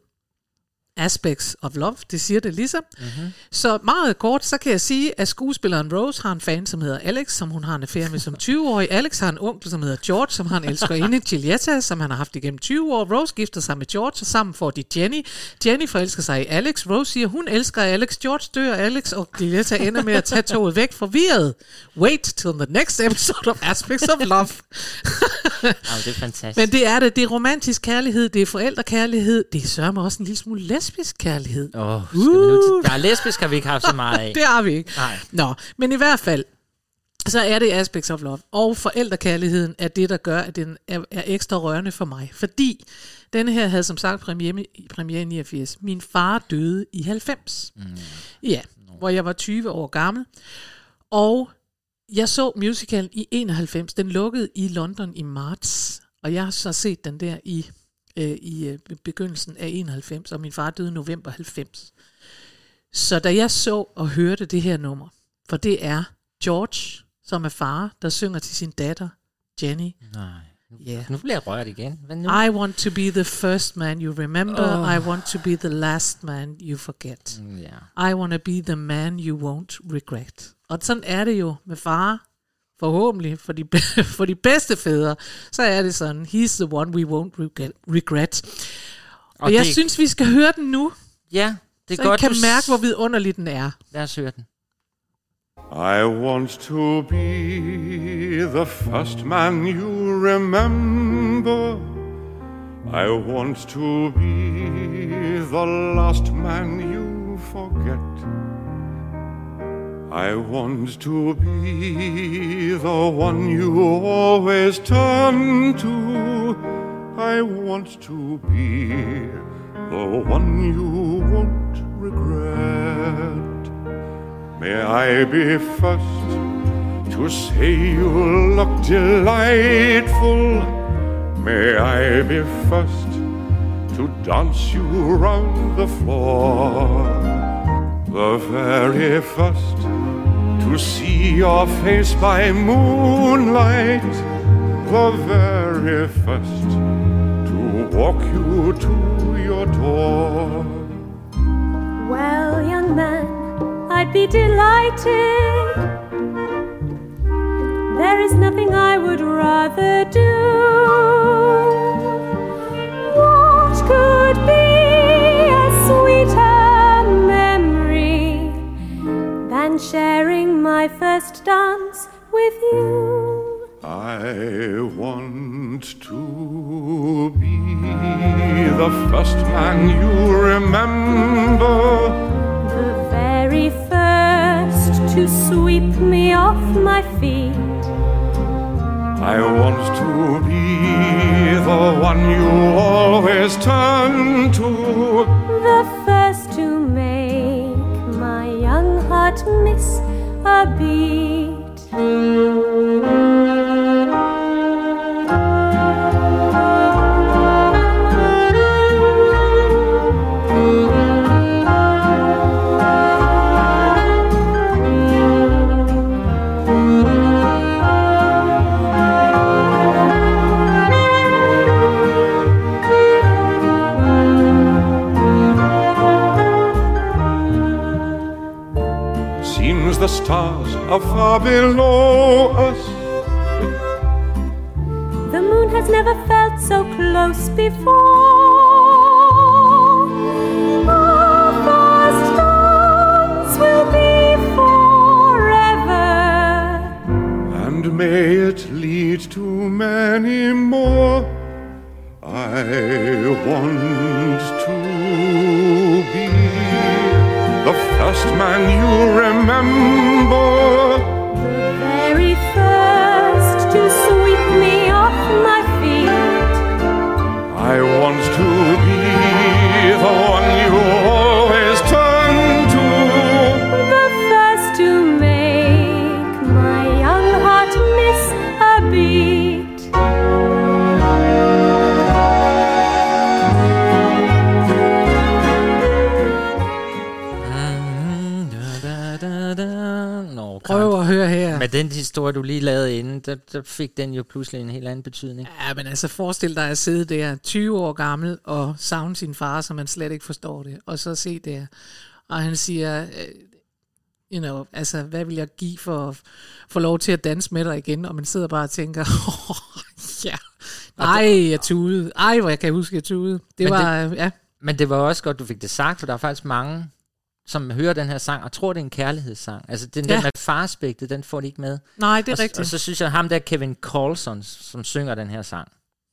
[SPEAKER 2] Aspects of Love, det siger det ligesom.
[SPEAKER 3] Mhm.
[SPEAKER 2] Mm-hmm. Så meget kort, så kan jeg sige, at skuespilleren Rose har en fan, som hedder Alex, som hun har en affære med som 20-årig. Alex har en onkel, som hedder George, som har en elskerinde, Giulietta, som han har haft igennem 20 år. Rose gifter sig med George, og sammen får de Jenny. Jenny forelsker sig i Alex. Rose siger, hun elsker Alex. George dør, Alex og Giulietta ender med at tage toget væk forvirret. Wait till the next episode of Aspects of Love.
[SPEAKER 3] Oh, det er fantastisk.
[SPEAKER 2] Men det er det. Det er romantisk kærlighed, det er forældrekærlighed, det er sørme også en lille smule lesbisk kærlighed.
[SPEAKER 3] Åh, oh, skal vi nu til... Der er lesbisk, har vi ikke haft så meget af.
[SPEAKER 2] det har vi ikke.
[SPEAKER 3] Nej.
[SPEAKER 2] Nå, men i hvert fald, så er det Aspects of Love. Og forældrekærligheden er det, der gør, at den er, er ekstra rørende for mig. Fordi denne her havde som sagt premiere, premiere i 89. Min far døde i 90. Mm. Ja, hvor jeg var 20 år gammel. Og jeg så musicalen i 91. Den lukkede i London i marts. Og jeg har så set den der i, øh, i øh, begyndelsen af 91. Og min far døde i november 90. Så da jeg så og hørte det her nummer, for det er George, som er far, der synger til sin datter, Jenny.
[SPEAKER 3] Nej.
[SPEAKER 2] Yeah.
[SPEAKER 3] Nu bliver jeg rørt igen. Hvad nu?
[SPEAKER 2] I want to be the first man you remember.
[SPEAKER 3] Åh.
[SPEAKER 2] I want to be the last man you forget.
[SPEAKER 3] Mm, Ja.
[SPEAKER 2] I want to be the man you won't regret. Og sådan er det jo med far. Forhåbentlig for de, for de bedste fædre, så er det sådan, he's the one we won't regret. Og, og jeg
[SPEAKER 3] det-
[SPEAKER 2] synes, vi skal høre den nu.
[SPEAKER 3] Ja, det er
[SPEAKER 2] så
[SPEAKER 3] godt,
[SPEAKER 2] I kan
[SPEAKER 3] du
[SPEAKER 2] mærke, hvor vidunderlig den er.
[SPEAKER 3] Lad os høre den.
[SPEAKER 10] I want to be the first man you remember. I want to be the last man you forget. I want to be the one you always turn to. I want to be the one you won't regret. May I be first to say you look delightful. May I be first to dance you round the floor. The very first to see your face by moonlight. The very first to walk you to your door.
[SPEAKER 11] Well, young man, I'd be delighted. There is nothing I would rather do. Sharing my first dance with you?
[SPEAKER 10] I want to be the first man you remember.
[SPEAKER 11] The very first to sweep me off my feet.
[SPEAKER 10] I want to be the one you always turn to.
[SPEAKER 11] The first to make heart miss a beat.
[SPEAKER 10] Are far below us.
[SPEAKER 11] The moon has never felt so close before. Our first dance will be forever.
[SPEAKER 10] and may it lead to many more. I want to be the first man you remember.
[SPEAKER 2] Oh.
[SPEAKER 3] Den historie, du lige lavede inden, der, der fik den jo pludselig en helt anden betydning.
[SPEAKER 2] Ja, men altså forestil dig at sidde der 20 år gammel og savne sin far, så man slet ikke forstår det. Og så se der, og han siger, øh, you know, altså hvad vil jeg give for at få lov til at danse med dig igen? Og man sidder bare og tænker, oh, ja, ej, jeg tudede. Ej, hvor jeg kan huske, jeg tudede. Det
[SPEAKER 3] Men
[SPEAKER 2] var, øh, ja.
[SPEAKER 3] Men det var også godt, du fik det sagt, for der er faktisk mange, som hører den her sang, og tror, det er en kærlighedssang. Altså, den
[SPEAKER 2] Ja.
[SPEAKER 3] der med farspektet, den får de ikke med.
[SPEAKER 2] Nej, det er
[SPEAKER 3] og,
[SPEAKER 2] rigtigt.
[SPEAKER 3] Og så synes jeg, ham der Kevin Carlson, som synger den her sang,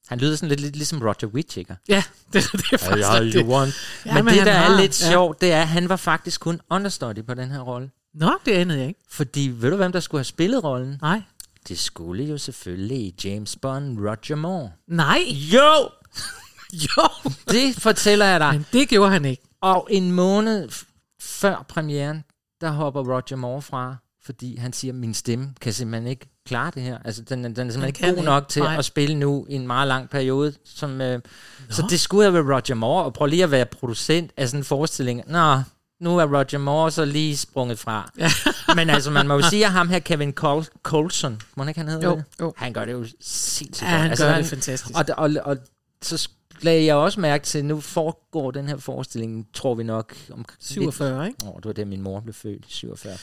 [SPEAKER 3] han lyder sådan lidt, lidt ligesom Roger Whittaker.
[SPEAKER 2] Ja, det, det er faktisk
[SPEAKER 3] Ja, want.
[SPEAKER 2] Ja,
[SPEAKER 3] men,
[SPEAKER 2] men
[SPEAKER 3] det, der er lidt
[SPEAKER 2] ja.
[SPEAKER 3] sjovt, det er, at han var faktisk kun understudy på den her rolle.
[SPEAKER 2] Nå, det anede jeg ikke.
[SPEAKER 3] Fordi, ved du, hvem der skulle have spillet rollen?
[SPEAKER 2] Nej.
[SPEAKER 3] Det skulle jo selvfølgelig James Bond Roger Moore.
[SPEAKER 2] Nej.
[SPEAKER 3] Jo!
[SPEAKER 2] jo!
[SPEAKER 3] Det fortæller jeg dig.
[SPEAKER 2] Men det gjorde han ikke.
[SPEAKER 3] Og en måned før premieren, der hopper Roger Moore fra, fordi han siger, min stemme kan simpelthen ikke klare det her. Altså, den, er- den er simpelthen
[SPEAKER 2] kan
[SPEAKER 3] ikke god
[SPEAKER 2] ikke.
[SPEAKER 3] nok til
[SPEAKER 2] Nej.
[SPEAKER 3] at spille nu i en meget lang periode. Som, øh, så det skulle have været Roger Moore, og prøv lige at være producent af sådan en forestilling. Nå, nu er Roger Moore så lige sprunget fra.
[SPEAKER 2] Ja.
[SPEAKER 3] Men altså, man må jo sige, at ham her, Kevin Col- Colson, må han ikke han hedder
[SPEAKER 2] Jo,
[SPEAKER 3] det?
[SPEAKER 2] jo.
[SPEAKER 3] Han gør det jo sindssygt
[SPEAKER 2] Ja,
[SPEAKER 3] godt.
[SPEAKER 2] han
[SPEAKER 3] altså,
[SPEAKER 2] gør det fantastisk.
[SPEAKER 3] Og, og, og så lagde jeg også mærke til, nu foregår den her forestilling, tror vi nok, om
[SPEAKER 2] 47, ikke?
[SPEAKER 3] Åh, oh, det var der, min mor blev født, 47.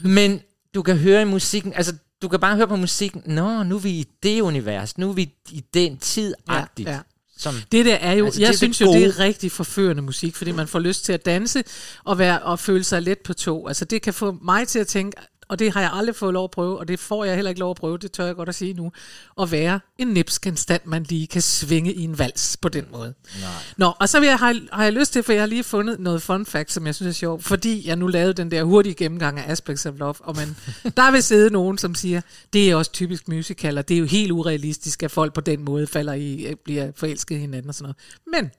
[SPEAKER 3] Men du kan høre i musikken, altså du kan bare høre på musikken, nå, nu er vi i det univers, nu er vi i den tid
[SPEAKER 2] Ja,
[SPEAKER 3] ja. Som,
[SPEAKER 2] Det der er jo,
[SPEAKER 3] Altså,
[SPEAKER 2] jeg
[SPEAKER 3] det
[SPEAKER 2] synes
[SPEAKER 3] det
[SPEAKER 2] jo, det er rigtig forførende musik, fordi man får lyst til at danse og, være, og føle sig let på to. Altså det kan få mig til at tænke, og det har jeg aldrig fået lov at prøve, og det får jeg heller ikke lov at prøve, det tør jeg godt at sige nu, at være en nipskenstant, man lige kan svinge i en vals på den måde.
[SPEAKER 3] Nej.
[SPEAKER 2] Nå, og så vil jeg, har, har jeg lyst til, for jeg har lige fundet noget fun fact, som jeg synes er sjovt, fordi jeg nu lavede den der hurtige gennemgang af Aspects of Love, og man, der vil sidde nogen, som siger, det er også typisk musical, og det er jo helt urealistisk, at folk på den måde falder i, øh, bliver forelsket i hinanden og sådan noget. Men,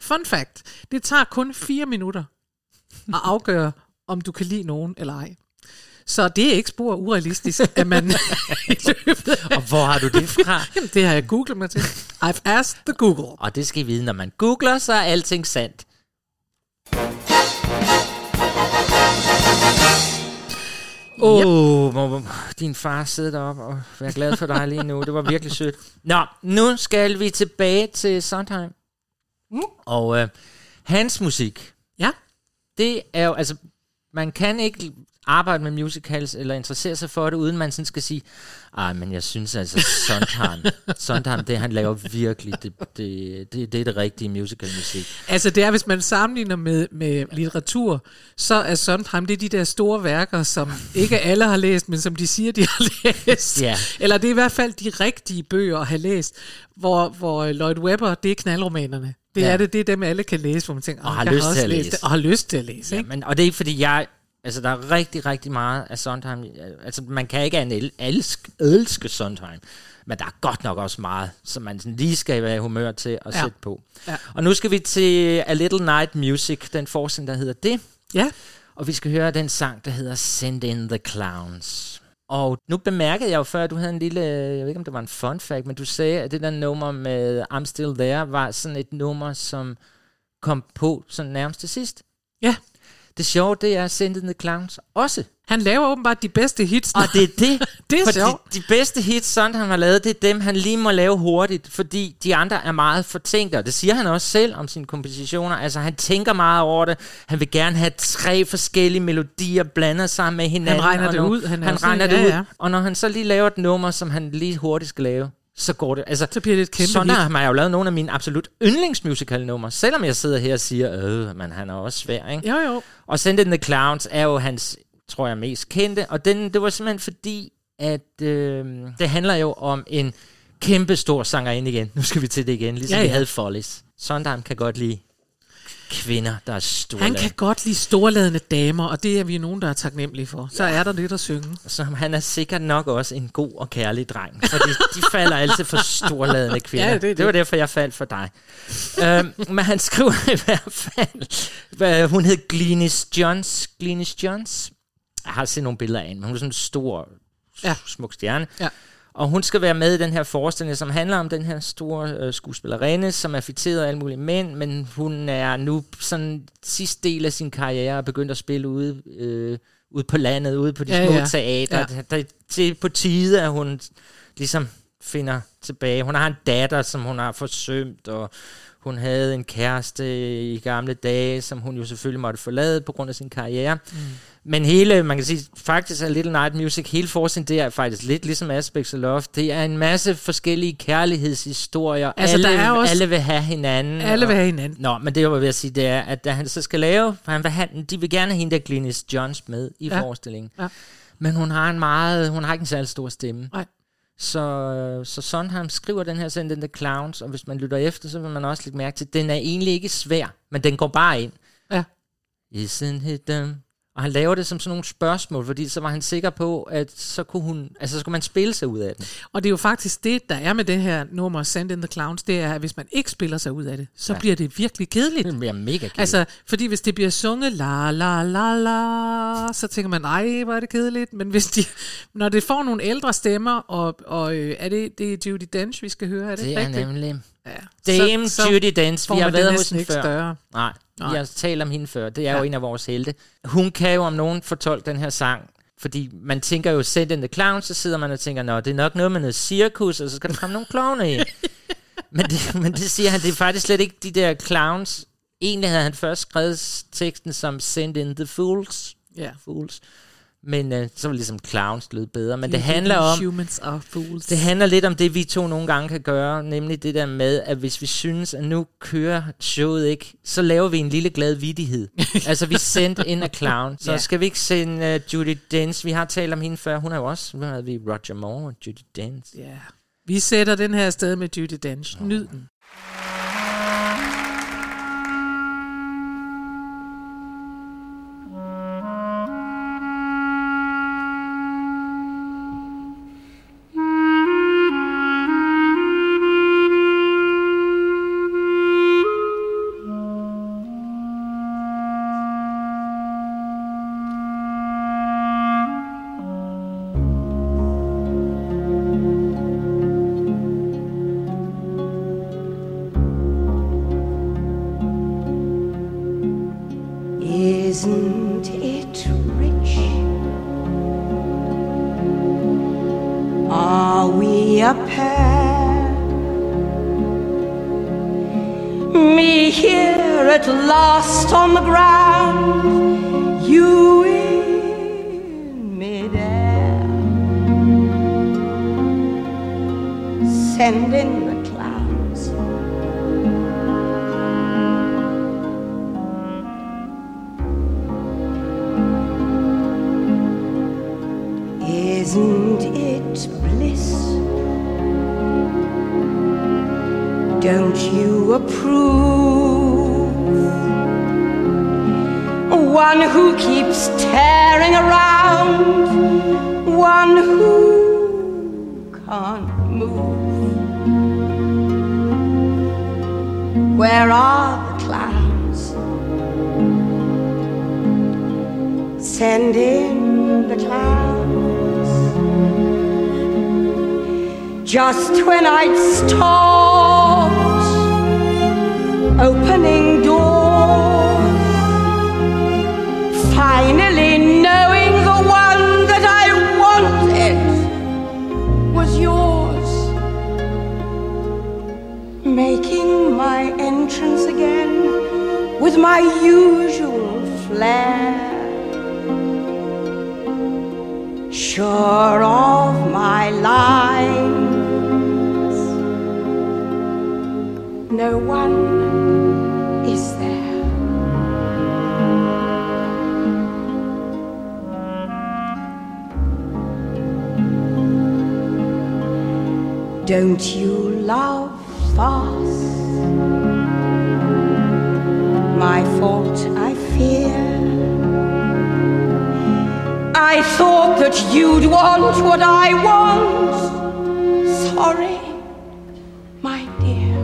[SPEAKER 2] fun fact, det tager kun fire minutter at afgøre, om du kan lide nogen eller ej. Så det er ikke spor urealistisk, at man.
[SPEAKER 3] Og hvor har du det fra?
[SPEAKER 2] Jamen, det har jeg googlet mig til. I've asked the Google.
[SPEAKER 3] Og det skal I vide, når man googler, så er alting sandt. Åh, oh, må din far sidde deroppe og være glad for dig lige nu. Det var virkelig sødt. Nå, nu skal vi tilbage til Sondheim.
[SPEAKER 2] Mm.
[SPEAKER 3] Og øh, hans musik,
[SPEAKER 2] Ja.
[SPEAKER 3] det er jo, altså, man kan ikke arbejde med musicals eller interessere sig for det, uden man sådan skal sige, ej, men jeg synes altså, Sondheim, Sondheim, det han laver virkelig, det, det, det, det er det rigtige musicalmusik.
[SPEAKER 2] Altså det er, hvis man sammenligner med, med litteratur, så er Sondheim, det er de der store værker, som ikke alle har læst, men som de siger, de har læst.
[SPEAKER 3] Ja.
[SPEAKER 2] Eller det er i hvert fald de rigtige bøger at have læst, hvor, hvor Lloyd Webber, det er knaldromanerne. Det
[SPEAKER 3] Ja.
[SPEAKER 2] er det, det er dem, alle kan læse, hvor man tænker,
[SPEAKER 3] Og
[SPEAKER 2] "Åh,
[SPEAKER 3] har
[SPEAKER 2] jeg
[SPEAKER 3] lyst
[SPEAKER 2] også
[SPEAKER 3] til at
[SPEAKER 2] læst
[SPEAKER 3] læse."
[SPEAKER 2] det, Og har lyst til at læse,
[SPEAKER 3] Ja,
[SPEAKER 2] ikke?
[SPEAKER 3] men, og det er ikke fordi, jeg... Altså, der er rigtig, rigtig meget af Sondheim. Altså, man kan ikke el- elske, elske Sondheim. Men der er godt nok også meget, som man sådan lige skal være i humør til at
[SPEAKER 2] Ja.
[SPEAKER 3] sætte på.
[SPEAKER 2] Ja.
[SPEAKER 3] Og nu skal vi til A Little Night Music, den forskning, der hedder det.
[SPEAKER 2] Ja.
[SPEAKER 3] Og vi skal høre den sang, der hedder Send in the Clowns. Og nu bemærkede jeg jo før, at du havde en lille, jeg ved ikke om det var en fun fact, men du sagde, at det der nummer med I'm Still There var sådan et nummer, som kom på sådan nærmest til sidst.
[SPEAKER 2] Ja.
[SPEAKER 3] Det sjove, det er Send in the Clowns også.
[SPEAKER 2] Han laver åbenbart de bedste hits.
[SPEAKER 3] Og det er det.
[SPEAKER 2] det er sjovt.
[SPEAKER 3] de bedste hits, sådan han har lavet, det er dem, han lige må lave hurtigt, fordi de andre er meget fortænkte, og det siger han også selv om sine kompositioner. Altså, han tænker meget over det. Han vil gerne have tre forskellige melodier blandet sammen med hinanden.
[SPEAKER 2] regner
[SPEAKER 3] og
[SPEAKER 2] det
[SPEAKER 3] nu-
[SPEAKER 2] ud. Han
[SPEAKER 3] Han regner
[SPEAKER 2] ja,
[SPEAKER 3] det ud.
[SPEAKER 2] ja.
[SPEAKER 3] Og når han så lige laver et nummer, som han lige hurtigt skal lave, så går det. Altså,
[SPEAKER 2] så bliver det et kæmpe
[SPEAKER 3] sådan
[SPEAKER 2] hit.
[SPEAKER 3] har jeg jo lavet nogle af mine absolut yndlingsmusical-numre, selvom jeg sidder her og siger, øh, men han er også svær, ikke?
[SPEAKER 2] Jo, jo.
[SPEAKER 3] Og Send in the Clowns er jo hans, tror jeg, mest kendte, og den, det var simpelthen fordi, at øh, det handler jo om en kæmpe stor sangerinde igen. Nu skal vi til det igen, ligesom
[SPEAKER 2] ja.
[SPEAKER 3] ja. vi havde Follies. Sondheim kan godt lide kvinder, der er store.
[SPEAKER 2] Han kan godt lide storladende damer, og det er vi nogen, der er taknemmelige for. Så er der lidt at synge.
[SPEAKER 3] Så han er sikkert nok også en god og kærlig dreng, for de, de falder altid for storladende kvinder.
[SPEAKER 2] Ja, det det.
[SPEAKER 3] det var derfor, jeg faldt for dig. øhm, men han skriver i hvert fald, hvad, hun hed Glenis Johns. Glenis Johns. Jeg har set nogle billeder af hende, men hun er sådan en stor,
[SPEAKER 2] Ja.
[SPEAKER 3] ja. smuk stjerne.
[SPEAKER 2] Ja.
[SPEAKER 3] Og hun skal være med i den her forestilling, som handler om den her store øh, skuespillerinde, som er fiteret af alle mulige mænd, men hun er nu sådan sidste del af sin karriere og begyndt at spille ude, øh, ude på landet, ude på de
[SPEAKER 2] Ja,
[SPEAKER 3] små
[SPEAKER 2] ja.
[SPEAKER 3] teatre.
[SPEAKER 2] Ja.
[SPEAKER 3] Ja. Det, det er på tide, at hun ligesom finder tilbage. Hun har en datter, som hun har forsømt, og hun havde en kæreste i gamle dage, som hun jo selvfølgelig måtte forlade på grund af sin karriere. Mm. Men hele, man kan sige, faktisk er Little Night Music, hele forsiden, det er faktisk lidt ligesom Aspects of Love. Det er en masse forskellige kærlighedshistorier.
[SPEAKER 2] Altså,
[SPEAKER 3] alle,
[SPEAKER 2] der er også-
[SPEAKER 3] alle vil have hinanden.
[SPEAKER 2] Alle vil
[SPEAKER 3] og-
[SPEAKER 2] have hinanden.
[SPEAKER 3] Nå, men det jeg at sige, det er, at da han så skal lave, for han vil have, de vil gerne have hende der Glynis Johns med i
[SPEAKER 2] Ja.
[SPEAKER 3] forestillingen.
[SPEAKER 2] Ja.
[SPEAKER 3] Men hun har en meget, hun har ikke en særlig stor stemme.
[SPEAKER 2] Nej.
[SPEAKER 3] Så, så Sondheim skriver den her Send in the Clowns, og hvis man lytter efter, så vil man også lægge mærke til, at den er egentlig ikke svær, men den går bare ind.
[SPEAKER 2] Ja.
[SPEAKER 3] Isn't it them? Og han laver det som sådan nogle spørgsmål, fordi så var han sikker på, at så kunne hun, altså så skulle man spille sig ud af den.
[SPEAKER 2] Og det er jo faktisk det, der er med det her nummer Send in the Clowns, det er, at hvis man ikke spiller sig ud af det, så ja.
[SPEAKER 3] Ja.
[SPEAKER 2] bliver det virkelig kedeligt.
[SPEAKER 3] Det bliver mega kedeligt.
[SPEAKER 2] Altså, fordi hvis det bliver sunget la la la la, så tænker man, nej, hvor er det kedeligt. Men hvis de, når det får nogle ældre stemmer, og, og øh, er det, det er Judy Dench, vi skal høre, er det,
[SPEAKER 3] Det er
[SPEAKER 2] rigtigt?
[SPEAKER 3] nemlig
[SPEAKER 2] Ja.
[SPEAKER 3] Dame
[SPEAKER 2] Så- så
[SPEAKER 3] Judy
[SPEAKER 2] får
[SPEAKER 3] Vi har været hos hende før.
[SPEAKER 2] større.
[SPEAKER 3] Nej,
[SPEAKER 2] Nej.
[SPEAKER 3] vi har talt om hende før. Det er
[SPEAKER 2] Ja.
[SPEAKER 3] jo en af vores helte. Hun kan jo om nogen fortolke den her sang, fordi man tænker jo, Send in the Clowns, så sidder man og tænker, nå, det er nok noget med noget cirkus, og så skal der komme nogle klovne ind. men, det, men det siger han, det er faktisk slet ikke de der clowns. Egentlig havde han først skrevet teksten som Send in the Fools.
[SPEAKER 2] Ja.
[SPEAKER 3] Fools. Men øh, så var ligesom clowns lød bedre. Men det handler om,
[SPEAKER 2] Humans are fools.
[SPEAKER 3] det handler lidt om det, vi to nogle gange kan gøre, nemlig det der med, at hvis vi synes, at nu kører showet ikke, så laver vi en lille glad vidighed. altså, vi sendte in a clown. Så
[SPEAKER 2] Ja.
[SPEAKER 3] skal vi ikke sende uh, Judy Dench? Vi har talt om hende før. Hun er jo også, nu havde vi Roger Moore og Judy Dench.
[SPEAKER 2] Ja. Vi sætter den her sted med Judy Dench. Nyd den.
[SPEAKER 8] Approve? One who keeps tearing around, one who can't move. Where are the clowns? Send in the clowns. Just when I'd stopped opening doors, finally knowing the one that I wanted was yours, making my entrance again with my usual flair. Sure of my lines, no one Don't you love fast? My fault, I fear. I thought that you'd want what I want. Sorry, my dear.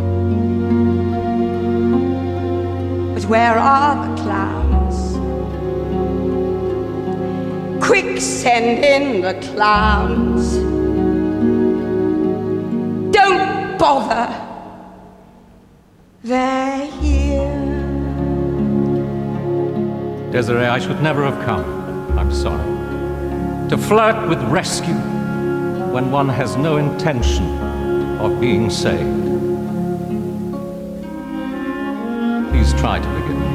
[SPEAKER 8] But where are the clowns? Quick, send in the clowns. Bother. They're here.
[SPEAKER 12] Desiree, I should never have come. I'm sorry. To flirt with rescue when one has no intention of being saved. Please try to me.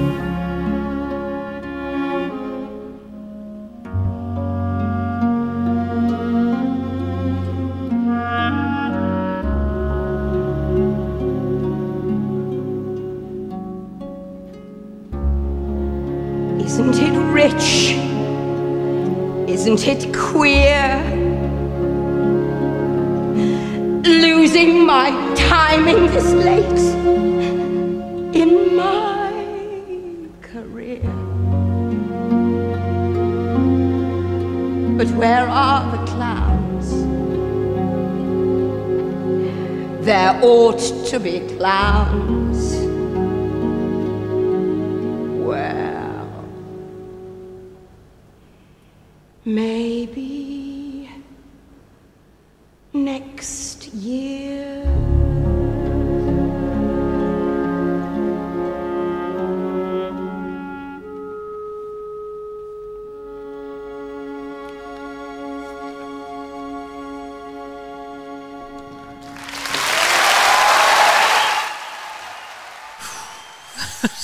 [SPEAKER 13] Queer? Losing my timing this late in my career. But where are the clowns? There ought to be clowns.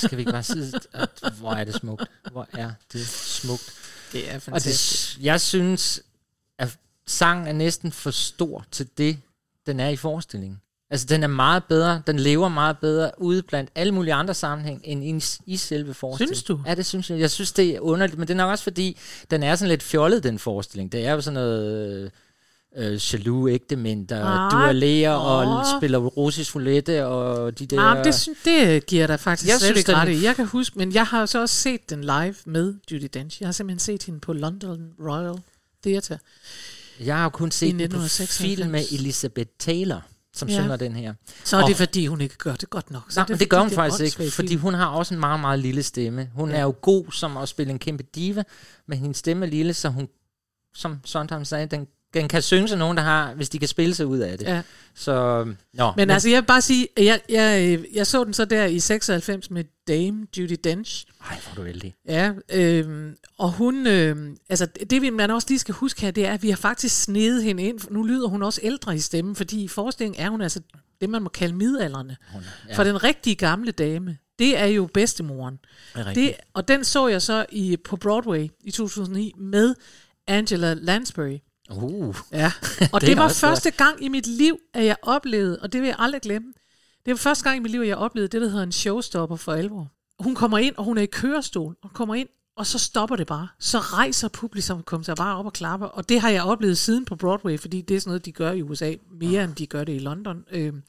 [SPEAKER 3] Skal vi ikke bare sige, at hvor er det smukt? Hvor er det smukt?
[SPEAKER 2] Det er
[SPEAKER 3] Og
[SPEAKER 2] fantastisk.
[SPEAKER 3] det, jeg synes, at sangen er næsten for stor til det, den er i forestillingen. Altså, den er meget bedre, den lever meget bedre ude blandt alle mulige andre sammenhæng, end i, i selve forestillingen.
[SPEAKER 2] Synes du?
[SPEAKER 3] Ja, det synes jeg. Jeg synes, det er underligt, men det er nok også fordi, den er sådan lidt fjollet, den forestilling. Det er jo sådan noget øh, jaloux ægtemænd, der
[SPEAKER 2] Ah,
[SPEAKER 3] duellerer og
[SPEAKER 2] åh.
[SPEAKER 3] spiller russisk roulette, og de der...
[SPEAKER 2] Nej, det, det giver dig faktisk
[SPEAKER 3] Jeg
[SPEAKER 2] jeg slet
[SPEAKER 3] synes,
[SPEAKER 2] ikke ret i. Jeg kan huske, men jeg har så også set den live med Judy Dench. Jeg har simpelthen set hende på London Royal Theatre.
[SPEAKER 3] Jeg har jo kun
[SPEAKER 2] I
[SPEAKER 3] set den på
[SPEAKER 2] 1996.
[SPEAKER 3] film med Elizabeth Taylor, som
[SPEAKER 2] Ja.
[SPEAKER 3] synger den her.
[SPEAKER 2] Så er
[SPEAKER 3] Og-
[SPEAKER 2] det, fordi hun ikke gør det godt nok. Så
[SPEAKER 3] Nej,
[SPEAKER 2] er
[SPEAKER 3] men det gør hun
[SPEAKER 2] er
[SPEAKER 3] faktisk ikke, fordi hun har også en meget, meget lille stemme. Hun
[SPEAKER 2] Ja.
[SPEAKER 3] er jo god som at spille en kæmpe diva, men hendes stemme er lille, så hun, som Sondheim sagde, den, den kan synge sig nogen, der har, hvis de kan spille sig ud af det.
[SPEAKER 2] Ja.
[SPEAKER 3] Så, nå,
[SPEAKER 2] Men, altså, jeg vil bare sige, jeg, jeg, jeg så den så der i 96 med Dame Judy Dench.
[SPEAKER 3] Ej, hvor er du heldig.
[SPEAKER 2] Ja, øhm, og hun, øhm, altså det vi man også lige skal huske her, det er, at vi har faktisk snedet hende ind. Nu lyder hun også ældre i stemmen, fordi i forestillingen er hun altså det, man må kalde midalderne.
[SPEAKER 3] ja.
[SPEAKER 2] Ja. For den rigtige gamle dame, det er jo bedstemoren.
[SPEAKER 3] Det er
[SPEAKER 2] det, og den så jeg så i, på Broadway i 2009 med Angela Lansbury.
[SPEAKER 3] Uh.
[SPEAKER 2] Ja, og
[SPEAKER 3] Det
[SPEAKER 2] det, var første gang i mit liv, at jeg oplevede, og det vil jeg aldrig glemme, det var første gang i mit liv, at jeg oplevede det, der hedder en showstopper for alvor. Hun kommer ind, og hun er i kørestol, og kommer ind, og så stopper det bare. Så rejser publikum sig bare op og klapper, og det har jeg oplevet siden på Broadway, fordi det er sådan noget, de gør i USA, mere end de gør det i London. Øhm,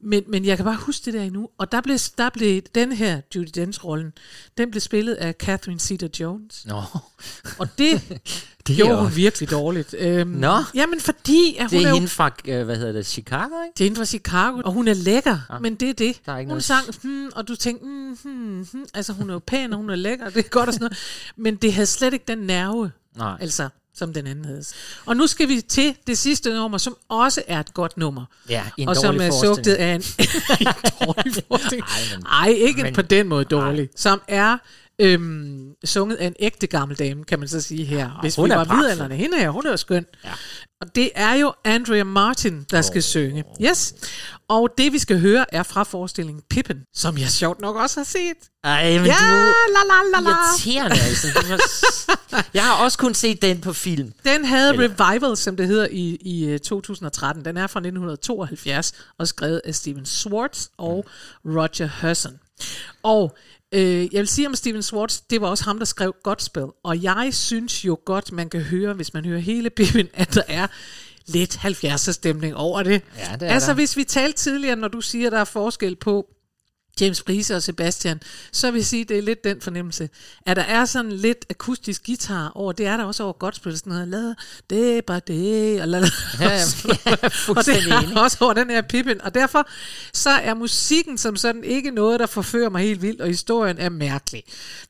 [SPEAKER 2] men, men jeg kan bare huske det der endnu. Og der blev, der blev den her Judy Dench-rollen, den blev spillet af Catherine Zeta-Jones.
[SPEAKER 3] Nå.
[SPEAKER 2] Og det,
[SPEAKER 3] Det er
[SPEAKER 2] gjorde hun virkelig dårligt. Øhm,
[SPEAKER 3] Nå.
[SPEAKER 2] Jamen fordi, at hun
[SPEAKER 3] Det er
[SPEAKER 2] jo-
[SPEAKER 3] hende fra, øh, hvad hedder det, Chicago, ikke?
[SPEAKER 2] det er hende fra Chicago, og hun er lækker,
[SPEAKER 3] Ja.
[SPEAKER 2] ja. men det er det.
[SPEAKER 3] Der er ikke
[SPEAKER 2] hun
[SPEAKER 3] noget-
[SPEAKER 2] sang, hmm, og du tænkte, hmm, hmm, hmm. altså hun er jo pæn, og hun er lækker, det er godt og sådan noget. Men det havde slet ikke den nerve,
[SPEAKER 3] Nej.
[SPEAKER 2] altså, som den anden havde. Og nu skal vi til det sidste nummer, som også er et godt nummer.
[SPEAKER 3] Ja, en
[SPEAKER 2] og som er sugtet af en, en dårlig forestilling.
[SPEAKER 3] Ej, men-
[SPEAKER 2] Ej, ikke
[SPEAKER 3] men-
[SPEAKER 2] på den måde dårlig. Som er øhm, sunget af en ægte gammel dame, kan man så sige her. Ja, Hvis
[SPEAKER 3] hun
[SPEAKER 2] vi
[SPEAKER 3] er
[SPEAKER 2] var
[SPEAKER 3] pragtfuld.
[SPEAKER 2] midalderne. Hende her, hun er jo skøn. Ja. Og det er jo Andrea Martin, der skal synge. Yes. Og det, vi skal høre, er fra forestillingen Pippen, som jeg sjovt nok også har set.
[SPEAKER 3] Ej, men
[SPEAKER 2] ja,
[SPEAKER 3] du
[SPEAKER 2] la la la la.
[SPEAKER 3] irriterende, altså. Du Jeg har også kun set den på film.
[SPEAKER 2] Den havde
[SPEAKER 3] Eller-
[SPEAKER 2] Revival, som det hedder, i, i øh, 2013. Den er fra 1972 og skrevet af Steven Swartz og Roger Hudson. Og øh, jeg vil sige om Steven Swartz, det var også ham, der skrev Godspell. Og jeg synes jo godt, man kan høre, hvis man hører hele Pippen, at der er lidt 70'er stemning over det.
[SPEAKER 3] Ja, det er
[SPEAKER 2] altså
[SPEAKER 3] der.
[SPEAKER 2] hvis vi talte tidligere, når du siger, der er forskel på James Price og Sebastian, så vil jeg sige, det er lidt den fornemmelse, at der er sådan lidt akustisk guitar over, det er der også over Godspell, sådan noget, la, det, bare det, og la, la,
[SPEAKER 3] Ja, ja,
[SPEAKER 2] og det er også over den her Pippin, og derfor så er musikken som sådan ikke noget, der forfører mig helt vildt, og historien er mærkelig.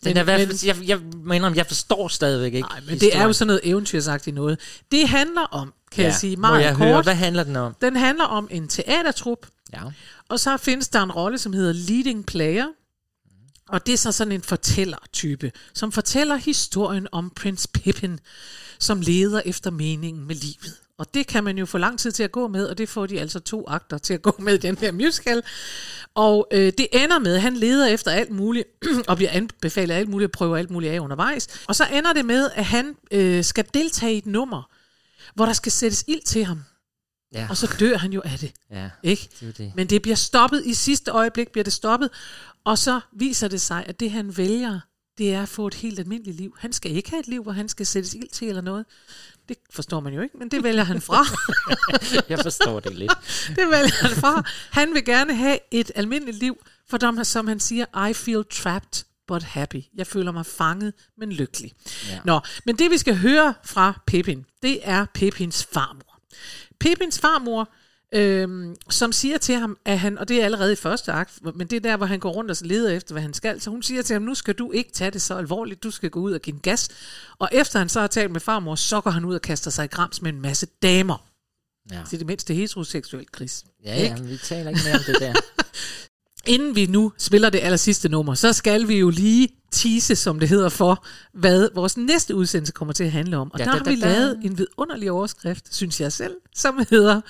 [SPEAKER 3] Den er hvert fald, jeg, jeg mener, jeg forstår stadigvæk ikke
[SPEAKER 2] Nej, men det er jo sådan noget eventyrsagtigt noget. Det handler om, kan
[SPEAKER 3] Ja,
[SPEAKER 2] jeg sige, meget
[SPEAKER 3] jeg
[SPEAKER 2] kort.
[SPEAKER 3] høre, hvad handler den om?
[SPEAKER 2] Den handler om en teatertrup,
[SPEAKER 3] Ja.
[SPEAKER 2] og så findes der en rolle, som hedder leading player. Og det er så sådan en fortællertype, som fortæller historien om prins Pippin, som leder efter meningen med livet. Og det kan man jo få lang tid til at gå med, og det får de altså to akter til at gå med i den her musical. Og øh, det ender med, at han leder efter alt muligt, og bliver anbefalet alt muligt, og prøver alt muligt af undervejs. Og så ender det med, at han øh, skal deltage i et nummer, hvor der skal sættes ild til ham.
[SPEAKER 3] Ja.
[SPEAKER 2] Og så dør han jo af det.
[SPEAKER 3] Ja,
[SPEAKER 2] Ikke?
[SPEAKER 3] det det.
[SPEAKER 2] Men det bliver stoppet, i sidste øjeblik bliver det stoppet, og så viser det sig, at det han vælger, det er at få et helt almindeligt liv. Han skal ikke have et liv, hvor han skal sættes ild til eller noget. Det forstår man jo ikke, men det vælger han fra.
[SPEAKER 3] Jeg forstår det lidt.
[SPEAKER 2] det vælger han fra. Han vil gerne have et almindeligt liv, for dem, som han siger, I feel trapped but happy. Jeg føler mig fanget, men lykkelig.
[SPEAKER 3] Ja.
[SPEAKER 2] Nå, men det vi skal høre fra Pippin, det er Pippins farmor. Pippins farmor, øhm, som siger til ham, at han, og det er allerede i første akt, men det er der, hvor han går rundt og leder efter, hvad han skal, så hun siger til ham, nu skal du ikke tage det så alvorligt, du skal gå ud og give en gas. Og efter han så har talt med farmor, så går han ud og kaster sig i grams med en masse damer.
[SPEAKER 3] Ja.
[SPEAKER 2] Det er det mindste heteroseksuelt, Chris.
[SPEAKER 3] Ja, ja, men vi taler ikke mere om det der.
[SPEAKER 2] Inden vi nu spiller det aller sidste nummer, så skal vi jo lige tease, som det hedder, for, hvad vores næste udsendelse kommer til at handle om. Og
[SPEAKER 3] Ja,
[SPEAKER 2] der
[SPEAKER 3] da,
[SPEAKER 2] har
[SPEAKER 3] da,
[SPEAKER 2] vi
[SPEAKER 3] da.
[SPEAKER 2] lavet en vidunderlig overskrift, synes jeg selv, som hedder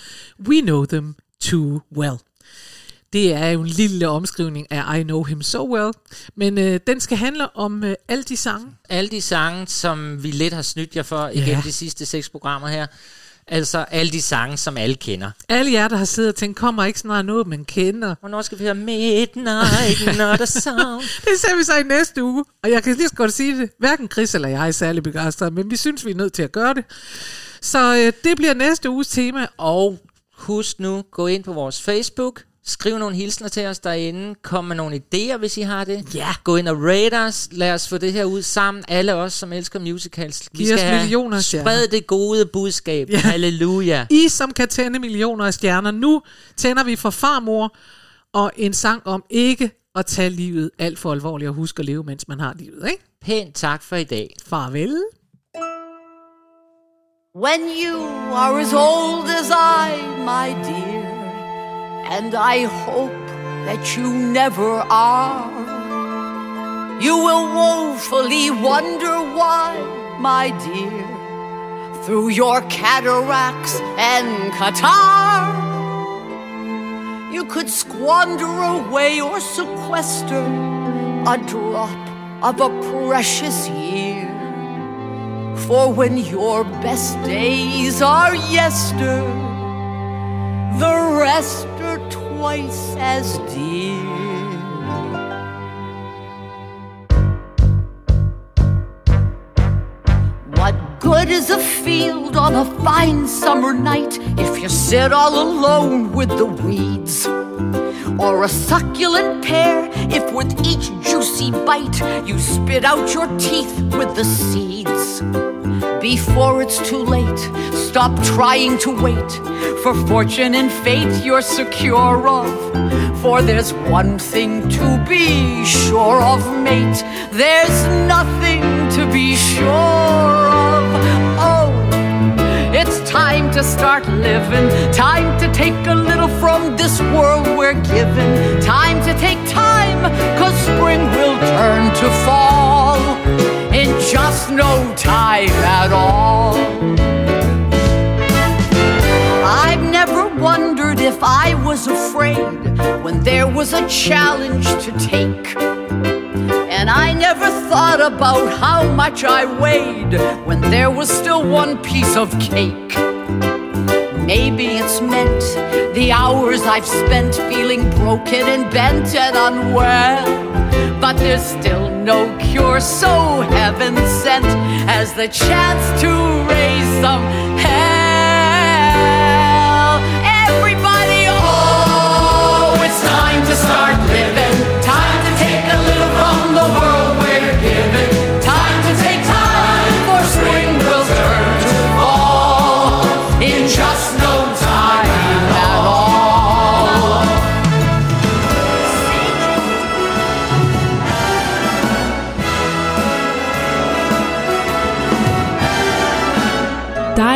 [SPEAKER 2] We Know Them Too Well. Det er jo en lille omskrivning af I Know Him So Well, men øh, den skal handle om øh, alle de sange.
[SPEAKER 3] Alle de sange, som vi lidt har snydt jer for igennem
[SPEAKER 2] Ja.
[SPEAKER 3] de sidste seks programmer her. Altså alle de sange, som alle kender.
[SPEAKER 2] Alle jer, der har siddet og tænkt, kommer ikke snart noget, man kender.
[SPEAKER 3] Hvornår skal vi høre Midnight, not a sound?
[SPEAKER 2] Det ser vi så i næste uge. Og jeg kan lige så godt sige det. Hverken Chris eller jeg er særlig begejstret, men vi synes, vi er nødt til at gøre det. Så øh, det bliver næste uges tema.
[SPEAKER 3] Og husk nu, gå ind på vores Facebook, skriv nogle hilsner til os derinde, kom med nogle idéer, hvis I har det.
[SPEAKER 2] Ja.
[SPEAKER 3] Gå ind og rate os, lad os få det her ud sammen, alle os, som elsker musicals. Vi
[SPEAKER 2] Giv os
[SPEAKER 3] skal have
[SPEAKER 2] millioner stjerner.
[SPEAKER 3] Spred det gode budskab.
[SPEAKER 2] Ja.
[SPEAKER 3] Halleluja.
[SPEAKER 2] I, som kan tænde millioner af stjerner. Nu tænder vi for farmor og en sang om ikke at tage livet alt for alvorligt og huske at leve, mens man har livet. Ikke?
[SPEAKER 3] Pænt tak for i dag.
[SPEAKER 2] Farvel.
[SPEAKER 14] When you are as old as I, my dear, and I hope that you never are, you will woefully wonder why, my dear, through your cataracts and catarrh, you could squander away or sequester a drop of a precious year. For when your best days are yester, the rest are twice as dear. What good is a field on a fine summer night if you sit all alone with the weeds? Or a succulent pear if with each juicy bite you spit out your teeth with the seeds? Before it's too late, stop trying to wait for fortune and fate you're secure of. For there's one thing to be sure of, mate. There's nothing to be sure of. Oh, it's time to start living. Time to take a little from this world we're given. Time to take time, cause spring will turn to fall just no time at all. I've never wondered if I was afraid when there was a challenge to take. And I never thought about how much I weighed when there was still one piece of cake. Maybe it's meant the hours I've spent feeling broken and bent and unwell. But there's still no cure so heaven sent as the chance to raise some hell. Everybody, oh, it's time to start